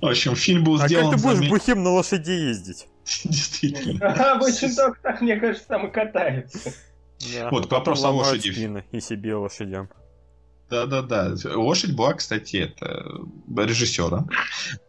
в общем, фильм был А как сделан... ты будешь бухим на лошади ездить? Действительно. (laughs) А обычно только так, мне кажется, там и катаются. Да. Вот, вопросу о лошади. и себе лошадям. Да-да-да. Лошадь была, кстати, это режиссера.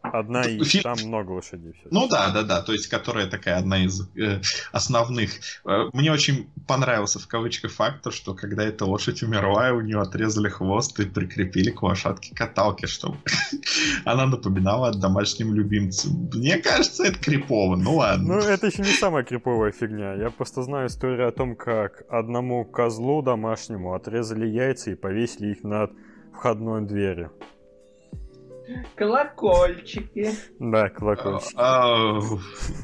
Одна и Фильм- там много лошадей. всё. Ну да, да, да, то есть которая такая одна из э, основных. Э, мне очень понравился в кавычках факт, что когда эта лошадь умерла, у нее отрезали хвост и прикрепили к лошадке каталки, чтобы (laughs) она напоминала о домашнем любимце. Мне кажется, это крипово, ну Ну, ладно. это еще не самая криповая фигня. Я просто знаю историю о том, как одному козлу домашнему отрезали яйца и повесили их над входной дверью. Колокольчики. Да, колокольчик. А,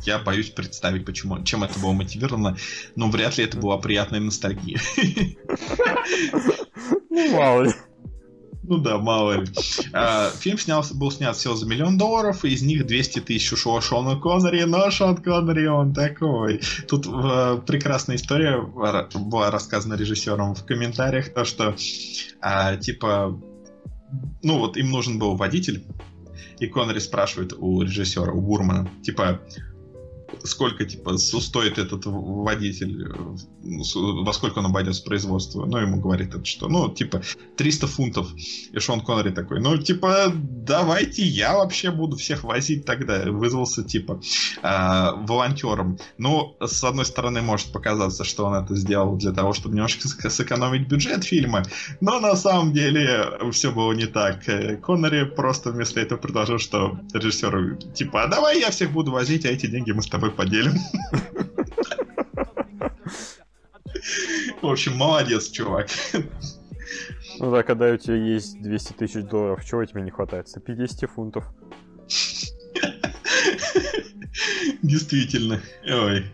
Я боюсь представить, почему, чем это было мотивировано, но вряд ли это была приятная ностальгия. Ну, мало ли. Ну да, мало ли. А, Фильм снялся, был снят всего за миллион долларов, из них 200 тысяч ушло Шону Коннери, но Шон Коннери он такой. Тут э, прекрасная история была рассказана режиссером в комментариях, то что а, типа, ну вот им нужен был водитель, и Коннери спрашивает у режиссера, у Бурмана, типа, сколько типа стоит этот водитель, э, во сколько он обойдется производство. Ну, ему говорит это что, ну, типа, 300 фунтов. И Шон Коннери такой, ну, типа, давайте я вообще буду всех возить тогда. Вызвался, типа, а, волонтером. Ну, с одной стороны, может показаться, что он это сделал для того, чтобы немножко сэкономить бюджет фильма, но на самом деле все было не так. Э, Коннери просто вместо этого предложил, что режиссеру, типа, а давай я всех буду возить, а эти деньги мы с тобой поделим. (laughs) В общем, молодец, чувак. Ну да, когда у тебя есть 200 тысяч долларов, чего тебе не хватает? 150 фунтов. Действительно. Ой.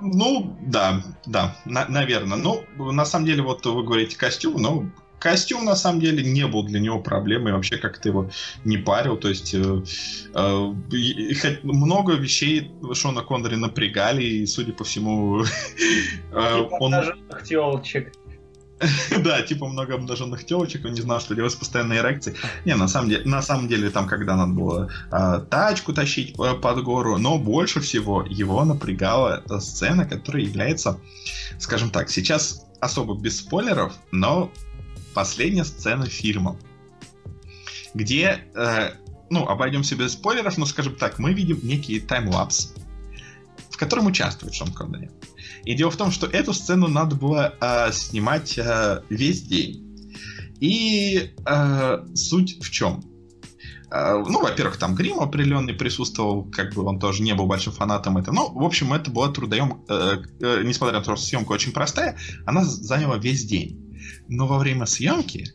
Ну, да, да, наверное. Ну, на самом деле, вот вы говорите костюм, но костюм на самом деле не был для него проблемой, вообще как-то его не парил. То есть э, э, много вещей Шона Коннери напрягали, и, судя по всему, (laughs) э, Типа он тёлочек. (laughs) Да, типа много обнаженных телочек, он не знал, что делать с постоянной эрекцией. Не, на самом деле, на самом деле там, когда надо было а, тачку тащить э, под гору, но больше всего его напрягала сцена, которая является, скажем так, сейчас особо без спойлеров, но последняя сцена фильма, где, э, ну, обойдемся без спойлеров, но, скажем так, мы видим некий таймлапс, в котором участвует Шон Коннери. И дело в том, что эту сцену надо было э, снимать э, весь день. И э, суть в чем? Э, ну, во-первых, там грим определенный присутствовал, как бы он тоже не был большим фанатом этого. Ну, в общем, это была трудоем, э, э, несмотря на то, что съемка очень простая, она заняла весь день. Но во время съемки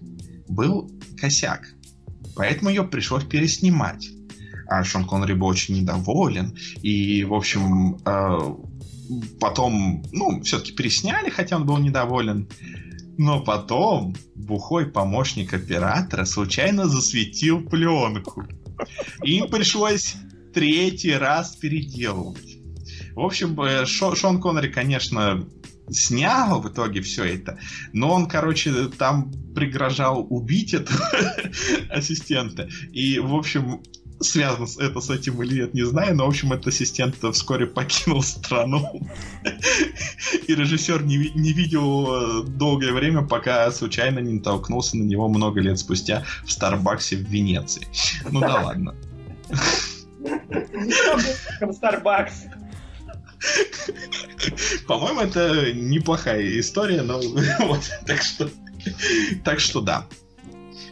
был косяк, поэтому ее пришлось переснимать. А Шон Коннери был очень недоволен, и, в общем, э, потом, ну, все-таки пересняли, хотя он был недоволен. Но потом бухой помощник оператора случайно засветил пленку. Им пришлось третий раз переделывать. В общем, э, Шо- Шон Коннери, конечно, снял в итоге все это, но он, короче, там пригрожал убить этого (laughs) ассистента. И, в общем, связано это с этим или нет, не знаю, но, в общем, этот ассистент вскоре покинул страну. (laughs) И режиссер не, не видел долгое время, пока случайно не натолкнулся на него много лет спустя в Старбаксе в Венеции. Ну да ладно. (laughs) Starbucks. По-моему, это неплохая история, но (laughs) вот, так что, так что да.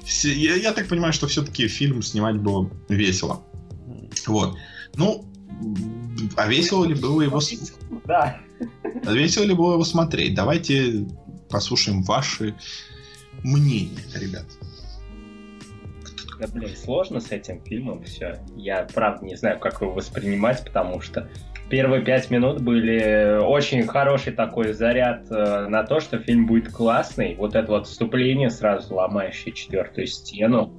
Все- Я, я так понимаю, что все-таки фильм снимать было весело. Вот. Ну, а весело ли было его, Да. а весело ли было его смотреть? Давайте послушаем ваши мнения, ребят. Да, блин, сложно с этим фильмом все. Я, правда, не знаю, как его воспринимать, потому что первые пять минут были очень хороший такой заряд э, на то, что фильм будет классный. Вот это вот вступление, сразу ломающее четвертую стену.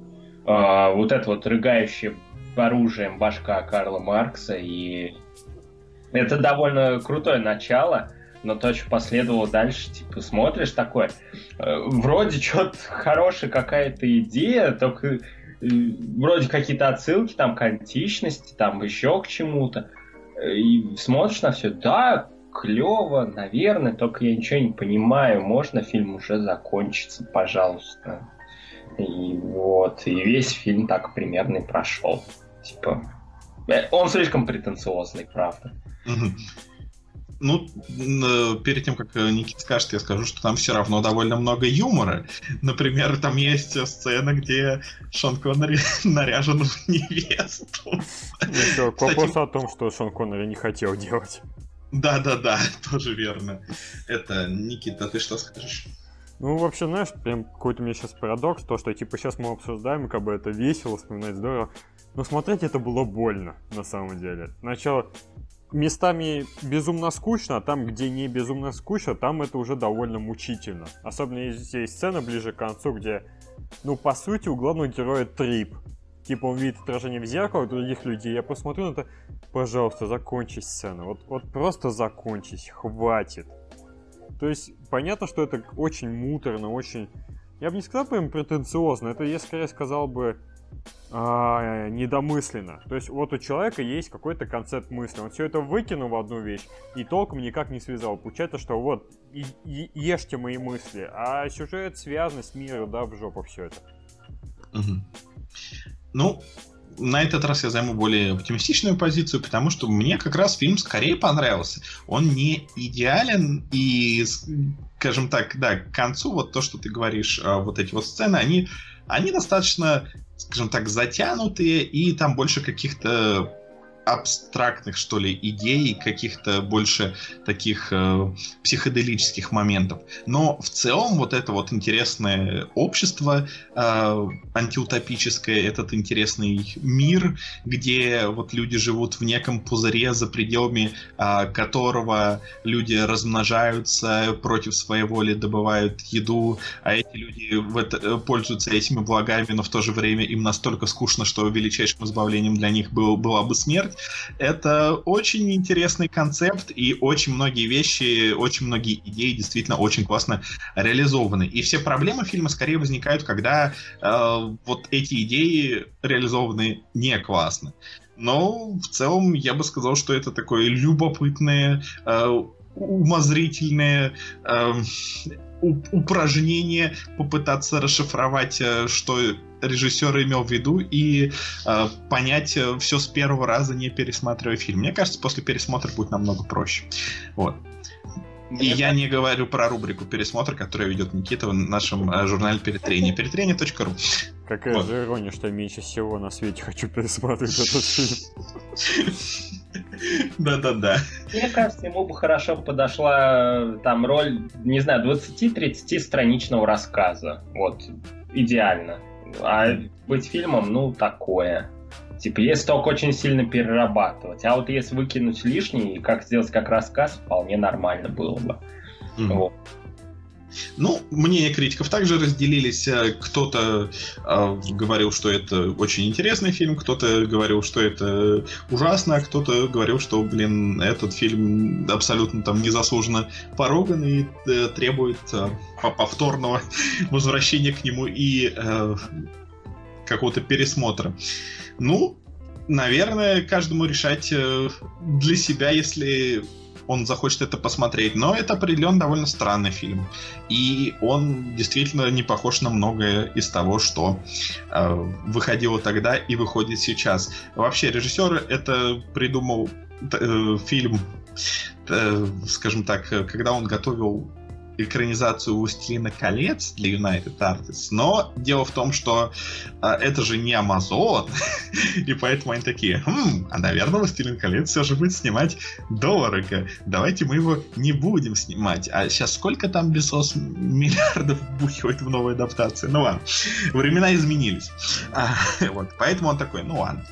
Э, вот это вот рыгающее оружием башка Карла Маркса. И это довольно крутое начало. Но то, что последовало дальше, типа, смотришь такое, э, вроде что-то хорошая какая-то идея, только э, вроде какие-то отсылки там к античности, там еще к чему-то и смотришь на все, да, клево, наверное, только я ничего не понимаю, можно фильм уже закончится, пожалуйста. И вот, и весь фильм так примерно и прошел. Типа, э, он слишком претенциозный, правда. Ну, перед тем, как э, Никита скажет, я скажу, что там все равно довольно много юмора. Например, там есть сцена, где Шон Коннери (laughs) наряжен в невесту. Еще к вопросу о том, что Шон Коннери не хотел делать. Да-да-да, (laughs) тоже верно. Это, Никита, ты что скажешь? Ну, вообще, знаешь, прям какой-то у меня сейчас парадокс, то, что, типа, сейчас мы обсуждаем, как бы это весело, вспоминать здорово, но смотреть это было больно, на самом деле. Сначала местами безумно скучно, а там, где не безумно скучно, там это уже довольно мучительно. Особенно если есть сцена ближе к концу, где, ну, по сути, у главного героя трип. Типа он видит отражение в зеркало других людей. Я посмотрю на это, пожалуйста, закончи сцену. Вот, вот просто закончись, хватит. То есть, понятно, что это очень муторно, очень... Я бы не сказал прям претенциозно, это я скорее сказал бы а, недомысленно. То есть вот у человека есть какой-то концепт мысли. Он все это выкинул в одну вещь и толком никак не связал. Получается, что вот и, и, ешьте мои мысли, а сюжет, связанность мира, да, в жопу все это. Угу. Ну, на этот раз я займу более оптимистичную позицию, потому что мне как раз фильм скорее понравился. Он не идеален и, скажем так, да, к концу вот то, что ты говоришь, а, вот эти вот сцены, они, они достаточно скажем так, затянутые, и там больше каких-то абстрактных, что ли, идей, каких-то больше таких э, психоделических моментов. Но в целом вот это вот интересное общество э, антиутопическое, этот интересный мир, где вот люди живут в неком пузыре, за пределами э, которого люди размножаются против своей воли, добывают еду, а эти люди в это, э, пользуются этими благами, но в то же время им настолько скучно, что величайшим избавлением для них был, была бы смерть. Это очень интересный концепт, и очень многие вещи, очень многие идеи действительно очень классно реализованы. И все проблемы фильма скорее возникают, когда э, вот эти идеи реализованы не классно. Но в целом я бы сказал, что это такое любопытное, э, умозрительное э, упражнение попытаться расшифровать, э, что режиссер имел в виду, и э, понять э, все с первого раза, не пересматривая фильм. Мне кажется, после пересмотра будет намного проще. Вот. И я не говорю про рубрику пересмотр, которую ведет Никита в нашем э, журнале Перетрение. Перетрение.ру. Какая вот. же ирония, что я меньше всего на свете хочу пересматривать этот фильм. (laughs) (laughs) Да-да-да. Мне кажется, ему бы хорошо подошла там роль, не знаю, 20-30 страничного рассказа. Вот, идеально. А быть фильмом, ну, такое. Типа, если только очень сильно перерабатывать. А вот если выкинуть лишний, как сделать как рассказ, вполне нормально было бы. Mm. Вот. Ну, мнения критиков также разделились. Э, кто-то э, говорил, что это очень интересный фильм, кто-то говорил, что это ужасно, а кто-то говорил, что, блин, этот фильм абсолютно там незаслуженно пороган и э, требует э, повторного (laughs) возвращения к нему и э, какого-то пересмотра. Ну, наверное, каждому решать э, для себя, если он захочет это посмотреть. Но это определенно довольно странный фильм. И он действительно не похож на многое из того, что э, выходило тогда и выходит сейчас. Вообще, режиссер это придумал э, фильм, э, скажем так, когда он готовил экранизацию «Властелина колец» для United Artists, но дело в том, что а, это же не Amazon, (laughs) и поэтому они такие, хм, а, наверное, «Властелин колец» все же будет снимать дорого, давайте мы его не будем снимать. А сейчас сколько там Безос миллиардов бухивает в новой адаптации? Ну ладно, времена изменились. А, (laughs) вот, поэтому он такой, ну ладно.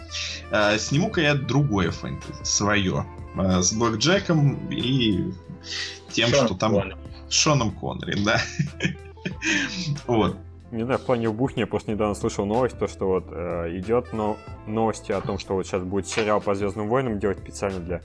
э, сниму-ка я другое фэнтези, свое, э, с Блэк Джеком и тем, Шон что там... Шоном Коннери, да. (laughs) Вот. Не знаю, в плане бухни я просто недавно слышал новость, то, что вот э, идет но, новости о том, что вот сейчас будет сериал по Звездным войнам делать специально для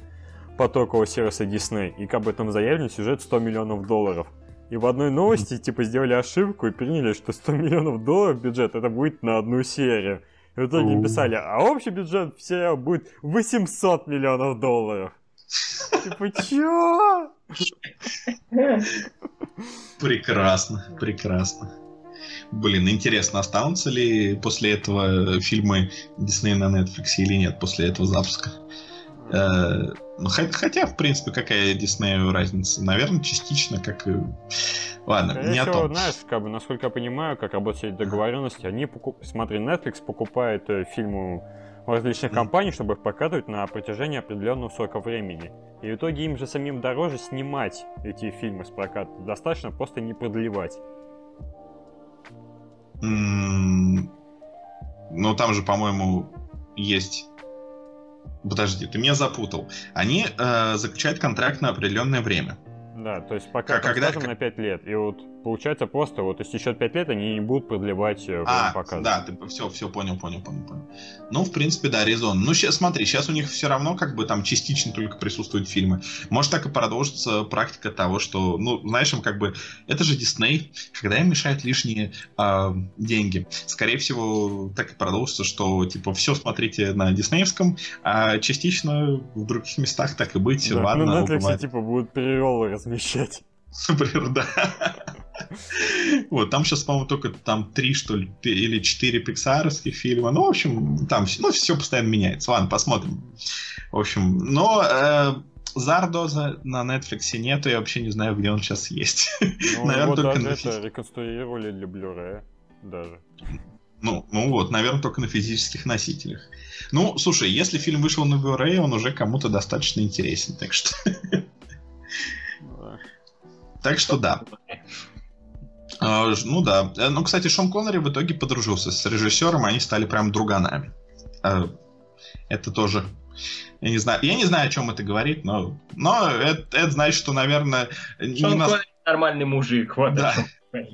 потокового сервиса Disney. И как бы там заявлен сюжет 100 миллионов долларов. И в одной новости, типа, сделали ошибку и приняли, что 100 миллионов долларов бюджет, это будет на одну серию. И в итоге писали, а общий бюджет сериала будет 800 миллионов долларов. Типа, чё? Прекрасно, прекрасно. Блин, интересно, останутся ли после этого фильмы Дисней на Netflix или нет после этого запуска? Э, ну, хо- хотя, в принципе, какая Диснею разница? Наверное, частично, как и... Ладно, Скорее не о том. знаешь, как бы, насколько я понимаю, как работают договоренности, они покуп... смотри, Netflix покупает э, фильмы у различных компаний, чтобы их прокатывать на протяжении определенного срока времени. И в итоге им же самим дороже снимать эти фильмы с проката. Достаточно просто не продлевать. М, Ну, там же, по-моему, есть... Подожди, ты меня запутал. Они э, заключают контракт на определенное время. Да, то есть пока, Как- когда- скажем, на 5 лет. И вот получается просто, вот если еще 5 лет, они не будут продлевать э, А, показа. да, ты все, все понял, понял, понял, понял. Ну, в принципе, да, резон. Ну, сейчас смотри, сейчас у них все равно как бы там частично только присутствуют фильмы. Может так и продолжится практика того, что, ну, знаешь, им как бы, это же Дисней, когда им мешают лишние а, деньги. Скорее всего, так и продолжится, что, типа, все смотрите на диснеевском, а частично в других местах так и быть, Да, ладно, ну, Netflix, бывает. типа, будут переролы размещать. Например, да. (laughs) Вот, там сейчас, по-моему, только там три, что ли, или четыре пиксаровских фильма. Ну, в общем, там все, ну, все постоянно меняется. Ладно, посмотрим. В общем, но э, Зардоза на Netflix нету, я вообще не знаю, где он сейчас есть. Ну, Наверное, (laughs) его только даже на это реконструировали для Blu-ray даже. Ну, ну вот, наверное, только на физических носителях. Ну, слушай, если фильм вышел на Blu-ray, он уже кому-то достаточно интересен, так что, так что да. А, ну да. Э, Ну, кстати, Шон Коннери в итоге подружился с режиссером, они стали прям друганами. А, Это тоже. Я не знаю, я не знаю, о чем это говорит, но, но это, это значит, что, наверное, не Шон нас- Коннери нормальный мужик, вот Да. (laughs)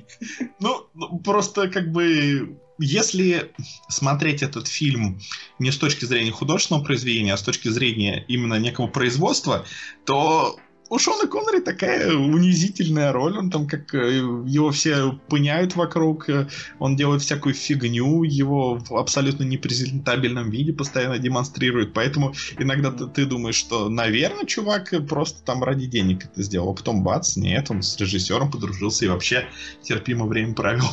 Ну, ну, просто как бы, если смотреть этот фильм не с точки зрения художественного произведения, а с точки зрения именно некого производства, то у Шона Коннери такая унизительная роль, он там как э, его все пыняют вокруг, э, он делает всякую фигню, его в абсолютно непрезентабельном виде постоянно демонстрирует, поэтому иногда ты, ты думаешь, что, наверное, чувак просто там ради денег это сделал, а потом бац, нет, он с режиссером подружился и вообще терпимо время провел.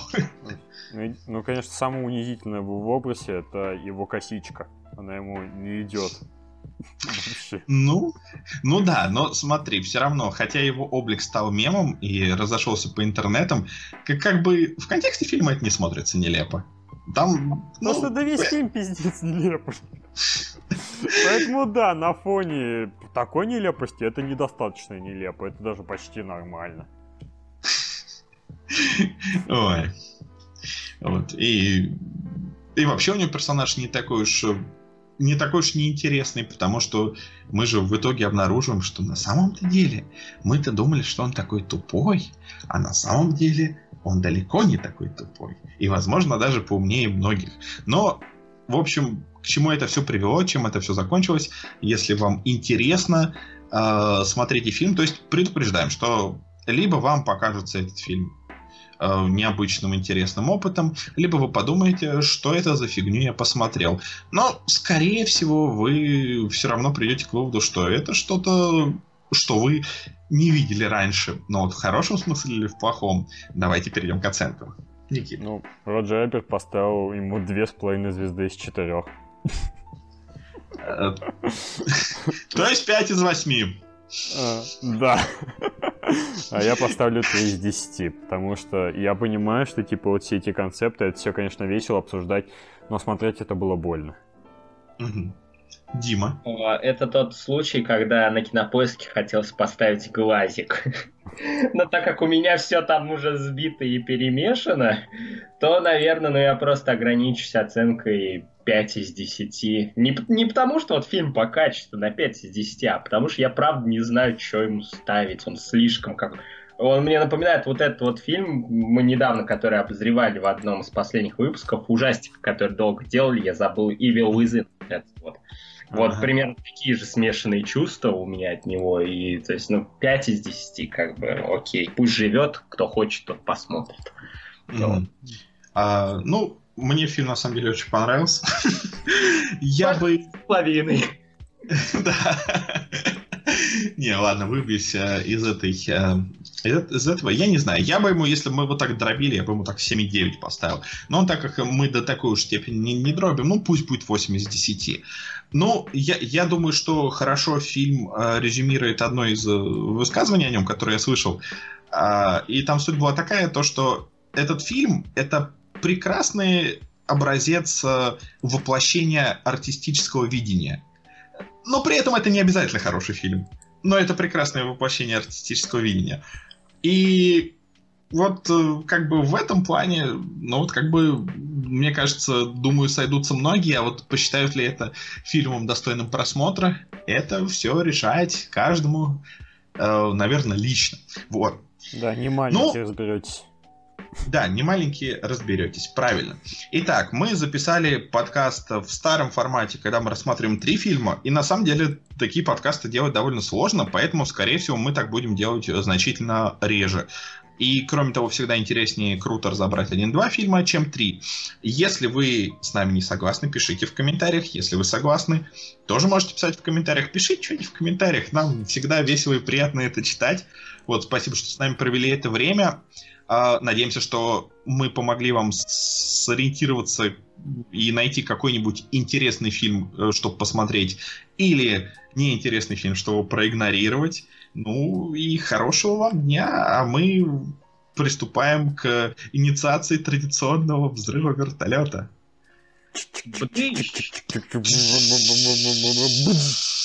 Ну, ну, конечно, самое унизительное в образе это его косичка. Она ему не идет. Ну, ну да, но смотри, все равно, хотя его облик стал мемом и разошелся по интернетам, как, как бы в контексте фильма это не смотрится нелепо. Там, ну, Просто да весь фильм пиздец нелепый. Поэтому да, на фоне такой нелепости это недостаточно нелепо, это даже почти нормально. Ой. Вот. И, и вообще у него персонаж не такой уж не такой уж неинтересный, потому что мы же в итоге обнаруживаем, что на самом-то деле мы-то думали, что он такой тупой, а на самом деле он далеко не такой тупой. И, возможно, даже поумнее многих. Но, в общем, к чему это все привело, чем это все закончилось, если вам интересно, э, смотрите фильм. То есть предупреждаем, что либо вам покажется этот фильм необычным, интересным опытом, либо вы подумаете, что это за фигню я посмотрел. Но, скорее всего, вы все равно придете к выводу, что это что-то, что вы не видели раньше. Но вот в хорошем смысле или в плохом? Давайте перейдем к оценкам. Никит. Ну, Роджер Эберт поставил ему две с половиной звезды из четырех. Э, (laughs) То есть 5 из 8. А, Да. А я поставлю 3 из 10, потому что я понимаю, что типа вот все эти концепты, это все, конечно, весело обсуждать, но смотреть это было больно. Дима. Это тот случай, когда на кинопоиске хотелось поставить глазик. Но так как у меня все там уже сбито и перемешано, то, наверное, ну я просто ограничусь оценкой 5 из 10. Не, не потому, что вот фильм по качеству на 5 из 10, а потому что я правда не знаю, что ему ставить. Он слишком как... Он мне напоминает вот этот вот фильм, мы недавно, который обозревали в одном из последних выпусков, ужастик, который долго делали, я забыл, Evil Within. Вот. Вот ага. примерно такие же смешанные чувства у меня от него. И, то есть, ну, 5 из 10, как бы, окей. Пусть живет, кто хочет, тот посмотрит. Mm. А, ну, мне фильм на самом деле очень понравился. (laughs) Я бы... Половиной. (laughs) Да. Не, ладно, выбьюсь э, из этой... Э, из этого, я не знаю, я бы ему, если бы мы его так дробили, я бы ему так 7,9 поставил. Но он так как мы до такой уж степени не, не дробим, ну пусть будет 8 из 10. Ну, я, я думаю, что хорошо фильм э, резюмирует одно из высказываний о нем, которое я слышал. Э, и там суть была такая, то что этот фильм — это прекрасный образец воплощения артистического видения. Но при этом это не обязательно хороший фильм. Но это прекрасное воплощение артистического видения. И вот э, как бы в этом плане, ну вот как бы, мне кажется, думаю, сойдутся многие, а вот посчитают ли это фильмом достойным просмотра, это все решать каждому, э, наверное, лично. Вот. Да, не маленький ну, разберетесь. Да, не маленькие, разберетесь, правильно. Итак, мы записали подкаст в старом формате, когда мы рассматриваем три фильма, и на самом деле такие подкасты делать довольно сложно, поэтому, скорее всего, мы так будем делать значительно реже. И, кроме того, всегда интереснее круто разобрать один-два фильма, чем три. Если вы с нами не согласны, пишите в комментариях. Если вы согласны, тоже можете писать в комментариях. Пишите что-нибудь в комментариях. Нам всегда весело и приятно это читать. Вот, спасибо, что с нами провели это время. А, надеемся, что мы помогли вам сориентироваться и найти какой-нибудь интересный фильм, э, чтобы посмотреть, или неинтересный фильм, чтобы проигнорировать. Ну и хорошего вам дня, а мы приступаем к инициации традиционного взрыва вертолета. (laughs)